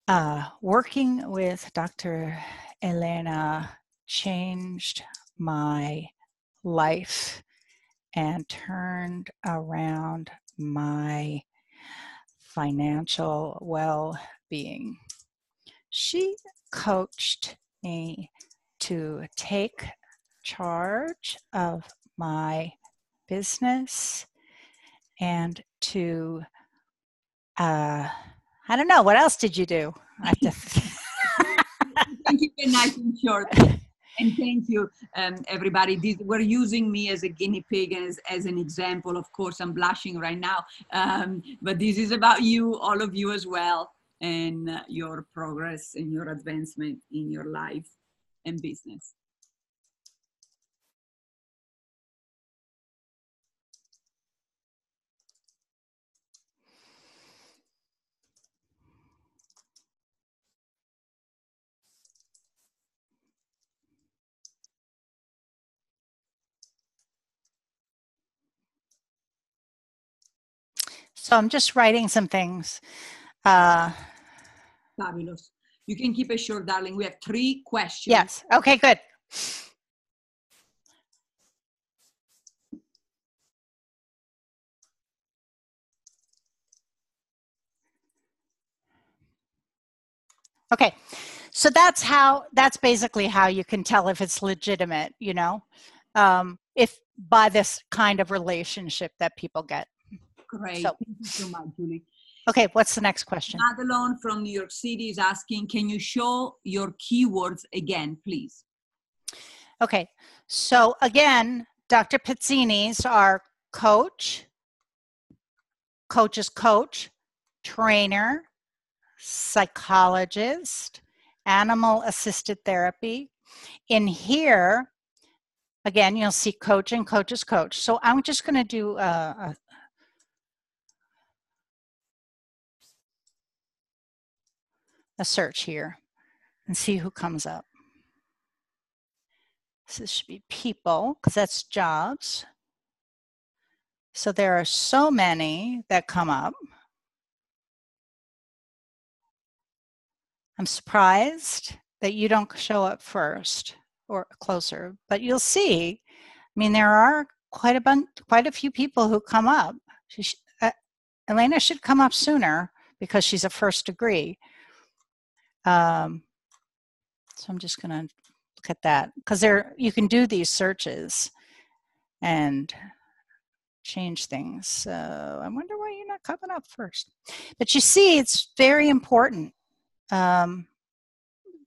uh, working with Dr. Elena changed my life and turned around my financial well being. She coached me to take charge of my business and to uh, I don't know. What else did you do? I have to Thank you, very nice and short. And thank you, um, everybody. This, we're using me as a guinea pig as, as an example. Of course, I'm blushing right now, um, but this is about you, all of you as well, and uh, your progress and your advancement in your life and business. So I'm just writing some things. Uh, Fabulous. You can keep it short, darling. We have three questions. yes. Okay, good. Okay. So that's how that's basically how you can tell if it's legitimate, you know. Um if by this kind of relationship that people get. Great. So- Thank you so much, Julie. Okay, what's the next question? Madelon from New York City is asking, can you show your keywords again, please? Okay, so again, Dr. Pizzini's our coach, coach's coach, trainer, psychologist, animal assisted therapy. In here, again, you'll see coach and coach's coach. So I'm just going to do a, a a search here and see who comes up. So this should be people, because that's jobs. So there are so many that come up. I'm surprised that you don't show up first or closer, but you'll see. I mean, there are quite a bunch, quite a few people who come up. She sh- uh, Elena should come up sooner because she's a first degree. Um, so I'm just going to look at that because there you can do these searches and change things. So I wonder why you're not coming up first. But you see, it's very important um,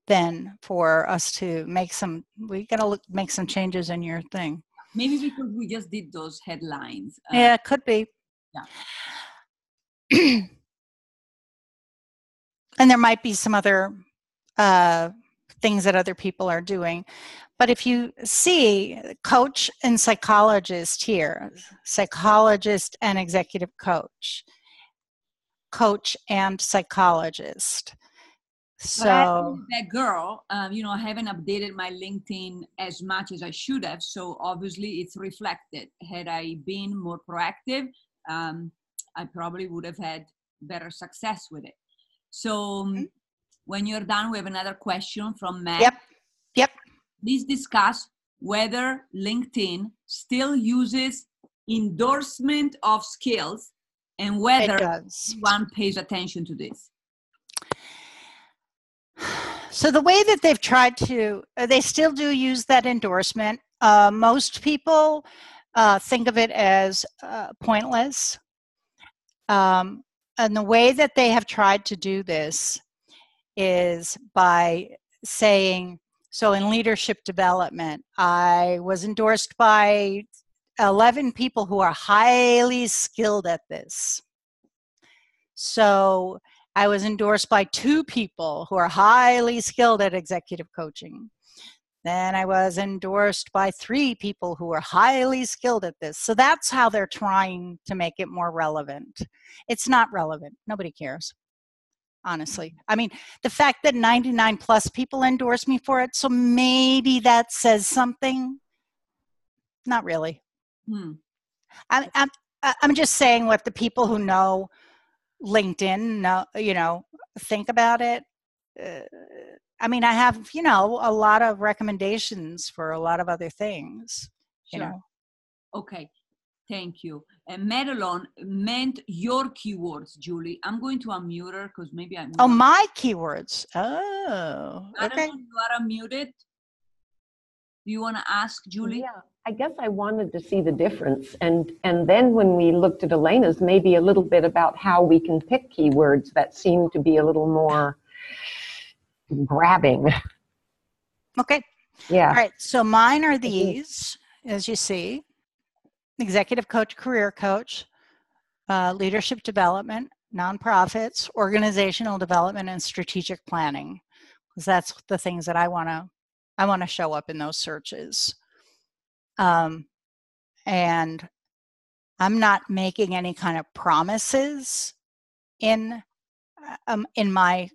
then for us to make some. We got to look, make some changes in your thing. Maybe because we just did those headlines. Uh, Yeah, it could be. Yeah. and there might be some other uh, things that other people are doing. But if you see coach and psychologist here, psychologist and executive coach, coach and psychologist. So, that girl, um, you know, I haven't updated my LinkedIn as much as I should have. So obviously it's reflected. Had I been more proactive, um, I probably would have had better success with it. So um, when you're done, we have another question from Matt. Yep. Yep. Please discuss whether LinkedIn still uses endorsement of skills and whether one pays attention to this. So the way that they've tried to, uh, they still do use that endorsement. Uh, most people uh, think of it as uh, pointless. Um, and the way that they have tried to do this is by saying, so in leadership development, I was endorsed by 11 people who are highly skilled at this. So I was endorsed by two people who are highly skilled at executive coaching. Then I was endorsed by three people who are highly skilled at this. So that's how they're trying to make it more relevant. It's not relevant. Nobody cares. Honestly. I mean, the fact that 99 plus people endorse me for it, so maybe that says something. Not really. Hmm. I'm, I'm, I'm just saying what the people who know LinkedIn know, you know, think about it. Uh, I mean, I have, you know, a lot of recommendations for a lot of other things, you Sure. know. Okay, thank you. And Madelon meant your keywords, Julie. I'm going to unmute her because maybe I'm. Oh, my keywords. Oh, okay. Madelon, you are unmuted. Do you want to ask Julie? Yeah, I guess I wanted to see the difference. And, and then when we looked at Elena's, maybe a little bit about how we can pick keywords that seem to be a little more grabbing. Okay. Yeah. All right. So mine are these, as you see executive coach, career coach, uh, leadership development, nonprofits, organizational development, and strategic planning. Because that's the things that I want to. I want to show up in those searches. Um, and I'm not making any kind of promises in um, in my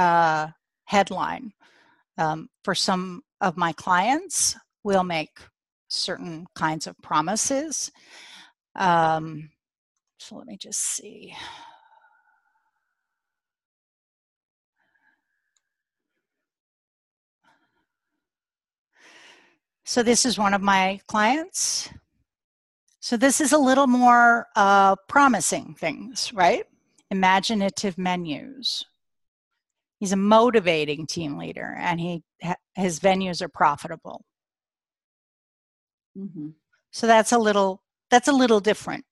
uh, headline. Um, for some of my clients, we'll make certain kinds of promises. Um, so let me just see. So this is one of my clients. So this is a little more uh, promising things, right? Imaginative menus. He's a motivating team leader, and he his venues are profitable. Mhm. So that's a little that's a little different.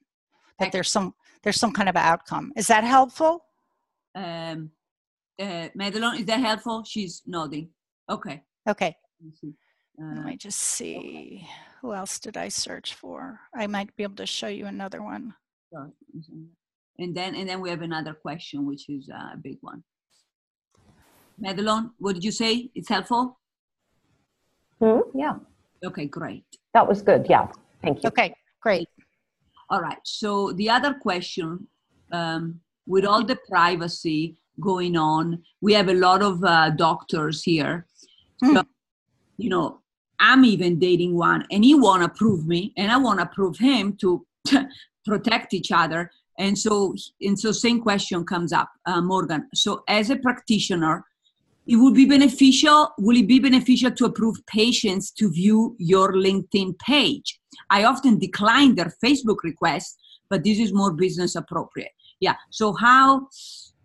That there's some there's some kind of outcome. Is that helpful? Um, uh, Madelon, is that helpful? She's nodding. Okay. Okay. let me. Let Uh, me just see. Who else did I search for? I might be able to show you another one. And then, and then we have another question, which is uh, a big one. Madelon, what did you say? It's helpful? Hmm, yeah, Okay, great. that was good. Yeah, thank you. Okay, great. All right. So the other question, um, with all the privacy going on, we have a lot of uh, doctors here. Hmm. So, you know, I'm even dating one, and he want to prove me, and I want to prove him to protect each other. And so, and so, same question comes up, uh, Morgan. So, as a practitioner, it would be beneficial. Will it be beneficial to approve patients to view your LinkedIn page? I often decline their Facebook requests, but this is more business appropriate. Yeah. So how,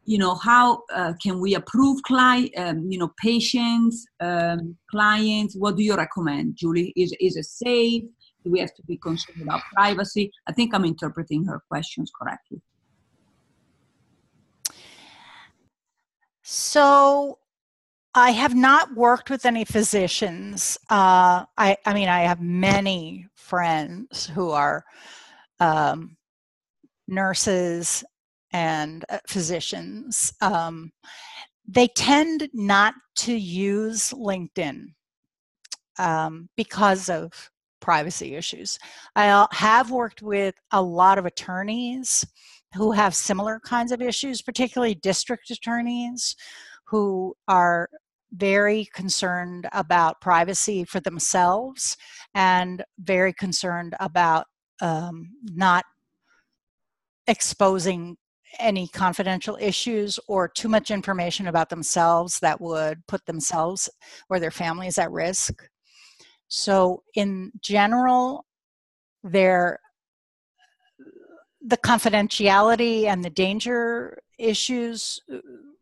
you know, how uh, can we approve client, um, you know, patients, um, clients? What do you recommend, Julie? Is is it safe? Do we have to be concerned about privacy? I think I'm interpreting her questions correctly. So I have not worked with any physicians. Uh, I, I mean, I have many friends who are um, nurses and uh, physicians. Um, they tend not to use LinkedIn um, because of privacy issues. I have worked with a lot of attorneys who have similar kinds of issues, particularly district attorneys who are very concerned about privacy for themselves and very concerned about um, not exposing any confidential issues or too much information about themselves that would put themselves or their families at risk. So, in general, there the confidentiality and the danger issues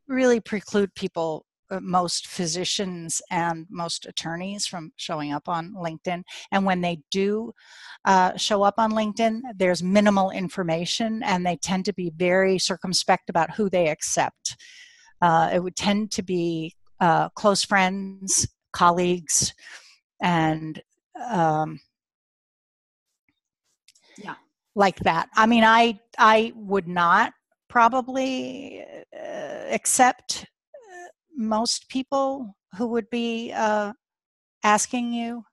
really preclude people most physicians and most attorneys from showing up on LinkedIn. And when they do uh, show up on LinkedIn, there's minimal information and they tend to be very circumspect about who they accept. Uh, it would tend to be uh, close friends, colleagues, and um, Yeah. like that. I mean, I I would not probably uh, accept uh, most people who would be uh, asking you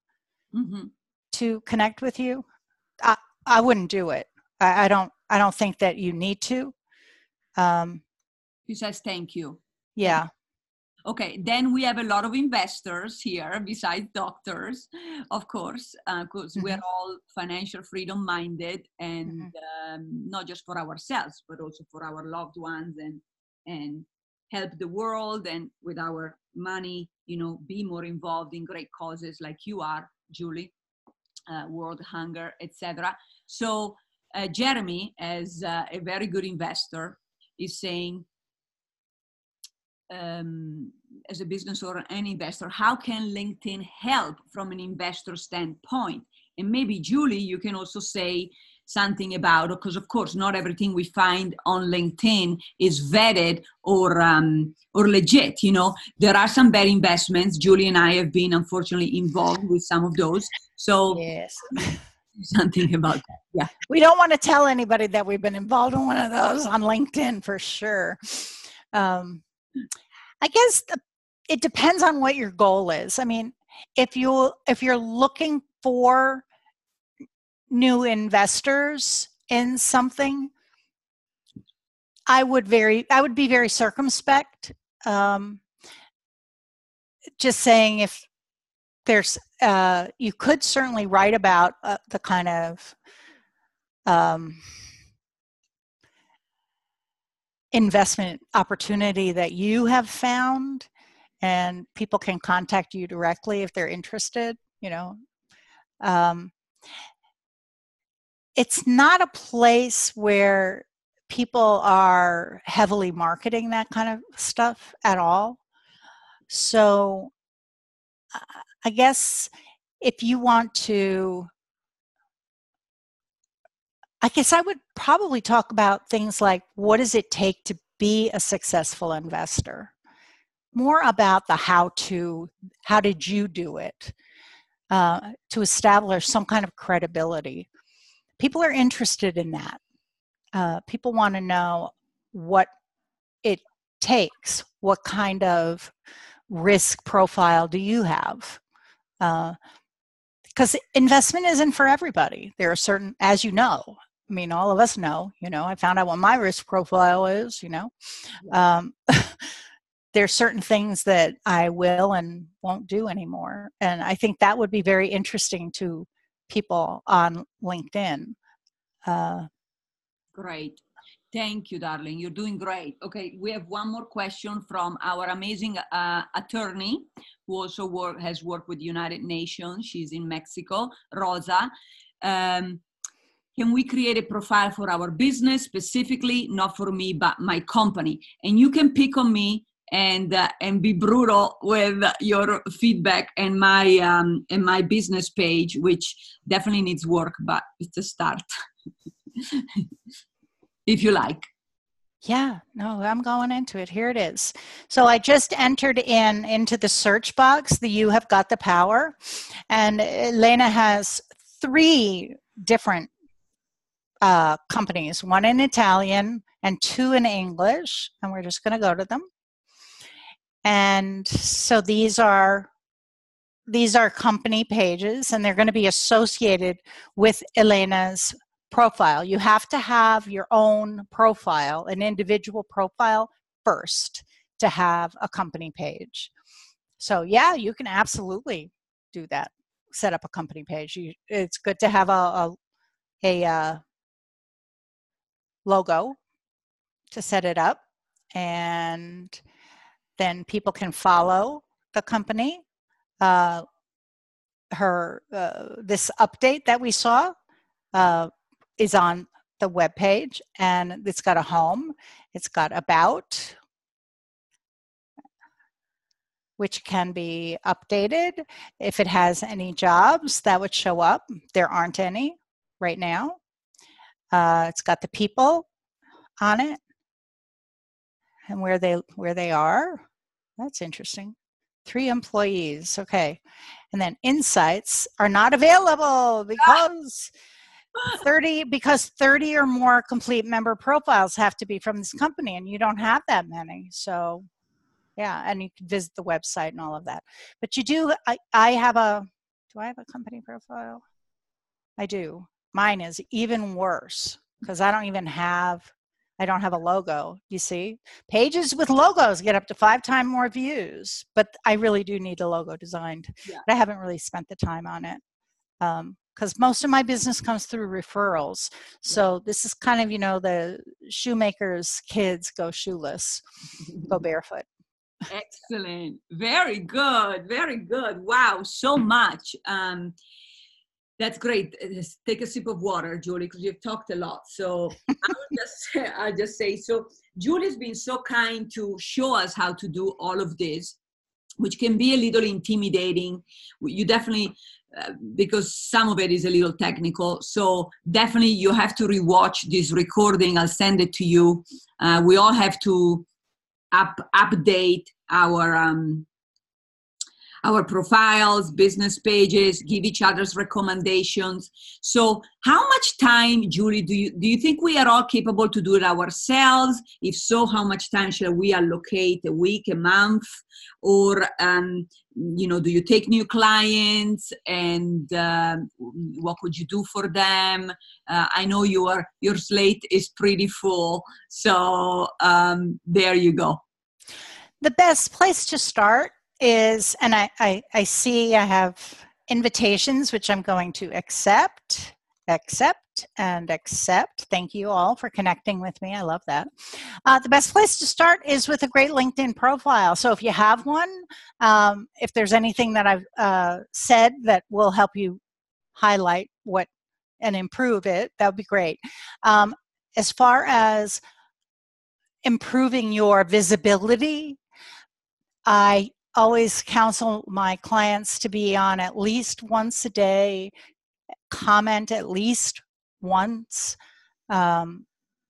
Mhm. to connect with you. I I wouldn't do it. I, I don't I don't think that you need to. Um, He says thank you. yeah. Okay, then we have a lot of investors here besides doctors, of course, because we're all financial freedom minded and um, not just for ourselves, but also for our loved ones and and help the world and with our money, you know, be more involved in great causes like you are, Julie, uh, World Hunger, etc. So uh, Jeremy, as uh, a very good investor, is saying um, as a business or an investor, how can LinkedIn help from an investor standpoint? And maybe Julie, you can also say something about because of course not everything we find on LinkedIn is vetted or um, or legit. You know, there are some bad investments. Julie and I have been unfortunately involved with some of those. So Yes. something about that. Yeah. We don't want to tell anybody that we've been involved in one of those on LinkedIn for sure. Um, I guess the, it depends on what your goal is. I mean, if you if you're looking for new investors in something, I would very I would be very circumspect. Um, just saying if there's uh, you could certainly write about uh, the kind of um, investment opportunity that you have found and people can contact you directly if they're interested you know um, it's not a place where people are heavily marketing that kind of stuff at all so i guess if you want to I guess I would probably talk about things like what does it take to be a successful investor? More about the how to, how did you do it uh, to establish some kind of credibility. People are interested in that. Uh, people want to know what it takes, what kind of risk profile do you have? Because investment isn't for everybody. There are certain, as you know, I mean, all of us know, you know, I found out what my risk profile is, you know. Um, there's certain things that I will and won't do anymore. And I think that would be very interesting to people on LinkedIn. Uh, Great. Thank you, darling. You're doing great. Okay, we have one more question from our amazing uh, attorney who also work, has worked with United Nations. She's in Mexico, Rosa. Um, can we create a profile for our business specifically, not for me, but my company? And you can pick on me and uh, and be brutal with your feedback and my um, and my business page, which definitely needs work, but it's a start. if you like. Yeah, no, I'm going into it. Here it is. So I just entered in into the search box, the You Have Got the Power. And Elena has three different uh, companies, one in Italian and two in English. And we're just going to go to them. And so these are these are company pages and they're going to be associated with Elena's profile. You have to have your own profile, an individual profile first to have a company page. So, yeah, you can absolutely do that. Set up a company page. You, it's good to have a, a, a uh, logo to set it up, and then people can follow the company. Uh, her uh, this update that we saw uh, is on the web page, and it's got a home. It's got about, which can be updated. If it has any jobs, that would show up. There aren't any right now. Uh, it's got the people on it and where they where they are. That's interesting. Three employees. Okay. And then insights are not available because 30 because 30 or more complete member profiles have to be from this company and you don't have that many. So yeah, and you can visit the website and all of that. But you do I, I have a do I have a company profile? I do. Mine is even worse because I don't even have I don't have a logo. You see, pages with logos get up to five times more views, but I really do need a logo designed. Yeah. But I haven't really spent the time on it because most of my business comes through referrals. So this is kind of you know the shoemakers' kids go shoeless, go barefoot. Excellent. Very good. Very good. Wow, so much. Um, that's great. Uh, Take a sip of water, Julie, because you've talked a lot. So I will just say, I'll just say so. Julie's been so kind to show us how to do all of this, which can be a little intimidating. You definitely, uh, because some of it is a little technical. So definitely, you have to rewatch this recording. I'll send it to you. Uh, we all have to up update our um, our profiles, business pages, give each other's recommendations. So, how much time, Julie, do you do you think we are all capable to do it ourselves? If so, how much time shall we allocate? A week, a month, or um, you know, do you take new clients and uh, what could you do for them? Uh, I know your your slate is pretty full, so um, there you go. The best place to start is, and I, I, I see I have invitations which I'm going to accept, accept, and accept. Thank you all for connecting with me. I love that. Uh, the best place to start is with a great LinkedIn profile. So if you have one, um, if there's anything that I've uh, said that will help you highlight what and improve it, that would be great. Um, as far as improving your visibility, I always counsel my clients to be on at least once a day, comment at least once, um,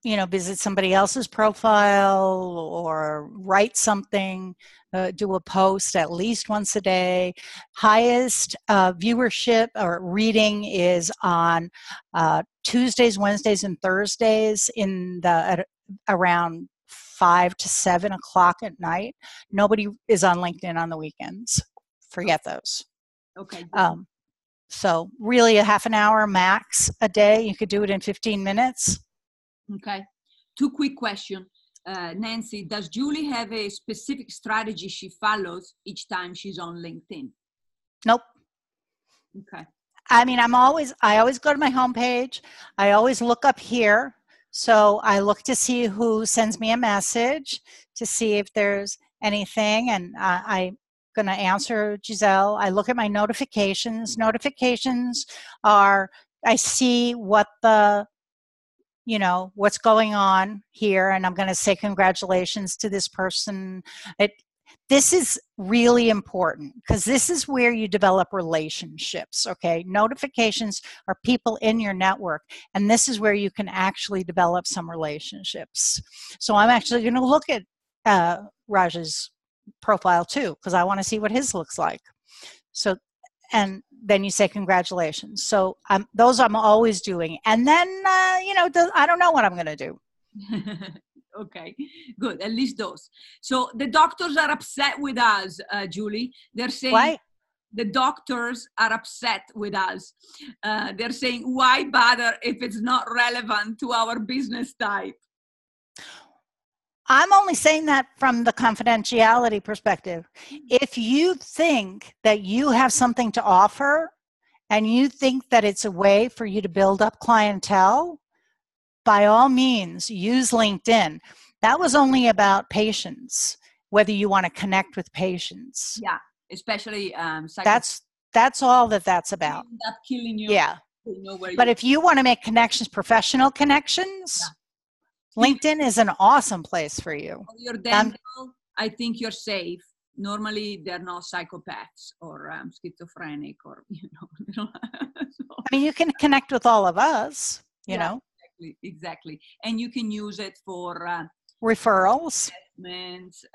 you know, visit somebody else's profile or write something, uh, do a post at least once a day. Highest uh, viewership or reading is on uh, Tuesdays, Wednesdays, and Thursdays in the around five to seven o'clock at night. Nobody is on LinkedIn on the weekends. Forget those. Okay. Um, so really a half an hour max a day. You could do it in 15 minutes. Okay. Two quick questions. Uh, Nancy, does Julie have a specific strategy she follows each time she's on LinkedIn? Nope. Okay. I mean, I'm always, I always go to my homepage. I always look up here. So I look to see who sends me a message to see if there's anything. And uh, I'm going to answer Giselle. I look at my notifications. Notifications are, I see what the you know what's going on here and i'm going to say congratulations to this person it this is really important because this is where you develop relationships okay? Notifications are people in your network and this is where you can actually develop some relationships. So i'm actually going to look at uh, raj's profile too because i want to see what his looks like. So and then you say congratulations. So um, those i'm always doing. And then uh, you know i don't know what i'm going to do okay good at least those. So the doctors are upset with us uh, julie. They're saying why? the doctors are upset with us. Uh, they're saying why bother if it's not relevant to our business type? I'm only saying that from the confidentiality perspective. If you think that you have something to offer and you think that it's a way for you to build up clientele, by all means, use LinkedIn. That was only about patients, whether you want to connect with patients. Yeah, especially um, psycho- That's that's all that that's about. end killing you. Yeah. You know where But if you want to make connections, professional connections, LinkedIn is an awesome place for you. for your dental, I think you're safe. Normally, they're not psychopaths or um, schizophrenic or you know. You know so, I mean, you can connect with all of us, you Yeah. know, exactly, exactly, and you can use it for uh, referrals.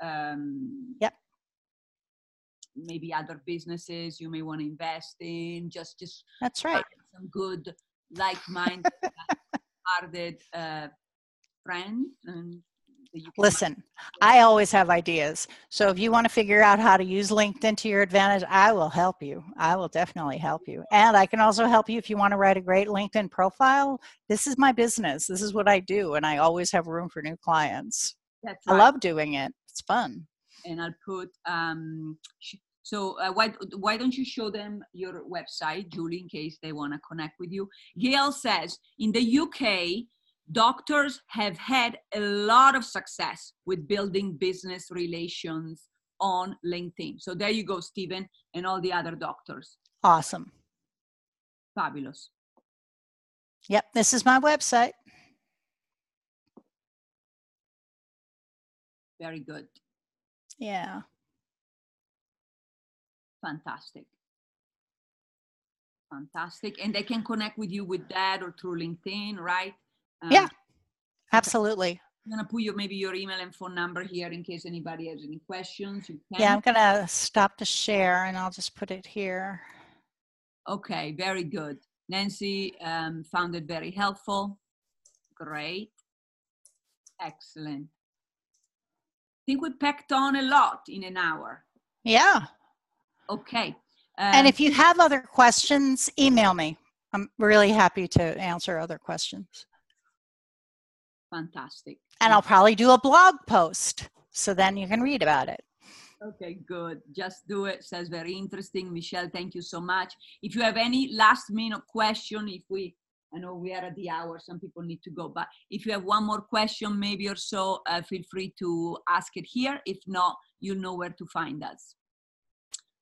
Um, Yep. Maybe other businesses you may want to invest in. Just, just That's right. some good, like-minded, hearted uh, friends, and that you can Listen, I always have ideas. So if you want to figure out how to use LinkedIn to your advantage, I will help you. I will definitely help you. And I can also help you if you want to write a great LinkedIn profile. This is my business. This is what I do. And I always have room for new clients. I love doing it. It's fun. and I'll put um so uh, why why don't you show them your website, Julie, in case they want to connect with you? Gail says in the UK, doctors have had a lot of success with building business relations on LinkedIn. So there you go, Stephen, and all the other doctors. Awesome. Fabulous. Yep. This is my website. Very good. Yeah. Fantastic. Fantastic. And they can connect with you with that or through LinkedIn, right? Um, Yeah. Absolutely. I'm gonna put your maybe your email and phone number here in case anybody has any questions. You can. Yeah. I'm going to stop the share and I'll just put it here. Okay, very good. Nancy um, found it very helpful. Great. Excellent. I think we packed on a lot in an hour. Yeah. Okay. And um, if you have other questions, email me. I'm really happy to answer other questions. Fantastic. And I'll probably do a blog post so then you can read about it. Okay, good. Just do it. Says very interesting. Michelle, thank you so much. If you have any last minute question, if we, I know we are at the hour, some people need to go, but if you have one more question, maybe or so, uh, feel free to ask it here. If not, you'll know where to find us.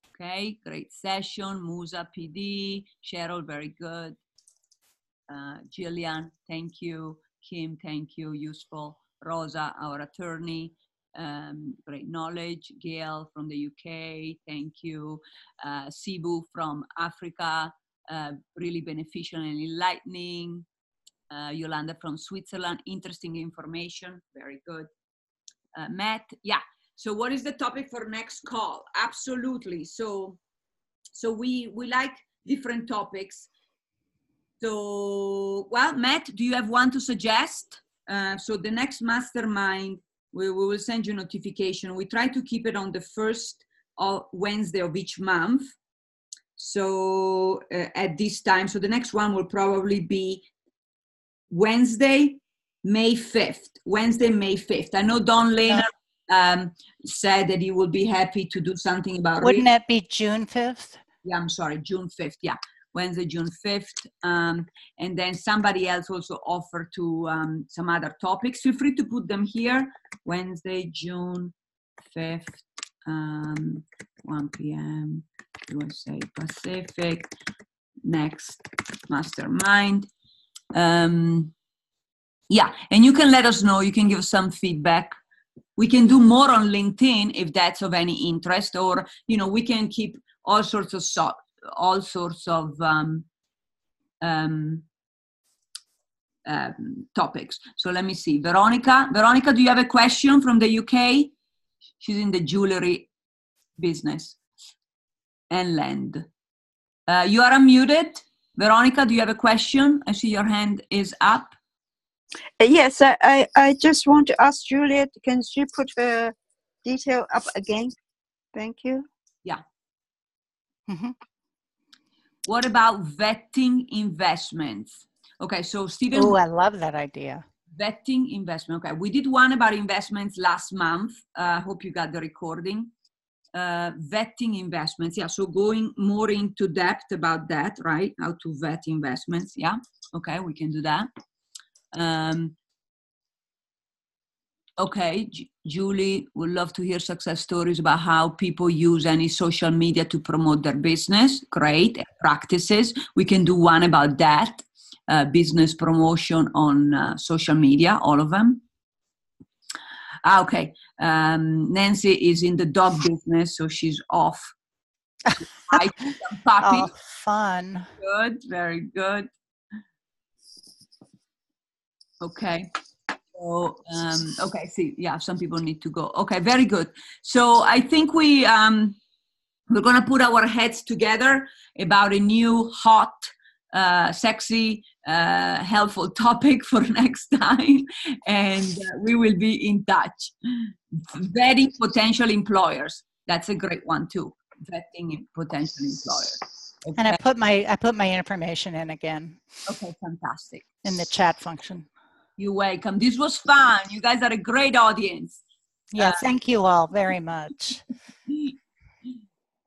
Okay, great session. Musa PD, Cheryl, very good. Uh, Jillian, thank you. Kim, thank you. Useful. Rosa, our attorney um, great knowledge. Gail from the UK, thank you. Uh, Sibu from Africa, uh, really beneficial and enlightening. Uh, Yolanda from Switzerland, interesting information, very good. Uh, Matt, yeah. So what is the topic for next call? Absolutely. So, so we we like different topics. So, well, Matt, do you have one to suggest? Uh, so the next mastermind we, we will send you notification. We try to keep it on the first of Wednesday of each month. So uh, at this time, so the next one will probably be Wednesday, May 5th. Wednesday, May 5th. I know Don Lehner um, said that he will be happy to do something about Wouldn't it be June 5th? yeah, I'm sorry, June 5th. Yeah, Wednesday, June 5th. Um, and then somebody else also offered to um, some other topics. Feel free to put them here. Wednesday, June 5th, um, 1 p.m. USA Pacific. Next mastermind. Um, yeah, and you can let us know. You can give us some feedback. We can do more on LinkedIn if that's of any interest, or you know, we can keep all sorts of so, all sorts of um, um, um, topics. So let me see. Veronica, Veronica, do you have a question from the UK? She's in the jewelry business and land. Uh, you are unmuted. Veronica, do you have a question? I see your hand is up. Uh, Yes, I, I, I just want to ask Juliet, can she put the detail up again? Thank you. Mhm. What about vetting investments? Okay, so Stephen, Oh, I love that idea. vetting investment. Okay, we did one about investments last month. I uh, hope you got the recording. Uh, vetting investments. Yeah, so going more into depth about that, right? How to vet investments. Yeah, okay, we can do that. Um, Okay, Ju- Julie would love to hear success stories about how people use any social media to promote their business. Great practices. We can do one about that. Uh, business promotion on uh, social media, all of them. Ah, okay. Um, Nancy is in the dog business, so she's off. I puppies. Oh, fun. Good, very good. Okay. So, um, okay, see, yeah, some people need to go. Okay, very good. So I think we um, we're gonna put our heads together about a new hot, uh, sexy, uh, helpful topic for next time, and uh, we will be in touch. Vetting potential employers. That's a great one too. Vetting potential employers. And I put my I put my information in again Okay, fantastic. in the chat function. You're welcome. This was fun. You guys are a great audience. Yeah, Uh, thank you all very much.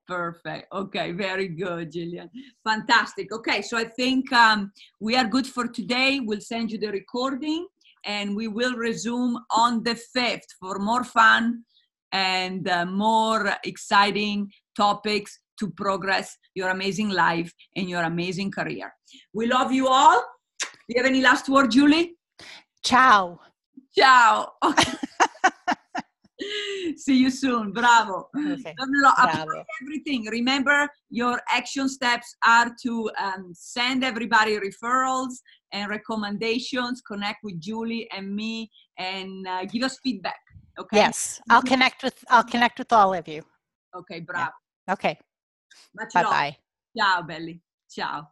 Perfect. Okay, very good, Jillian. Fantastic. Okay, so I think um, we are good for today. We'll send you the recording and we will resume on the 5th for more fun and uh, more exciting topics to progress your amazing life and your amazing career. We love you all. Do you have any last word, Julie? Ciao. Ciao. See you soon. Bravo. Okay. Don't lo- apply Bravo. everything. Remember, your action steps are to um, send everybody referrals and recommendations, connect with Julie and me, and uh, give us feedback. Okay. Yes, I'll connect with I'll connect with all of you. Okay. Bravo. Okay. Bye bye. Ciao, belli. Ciao.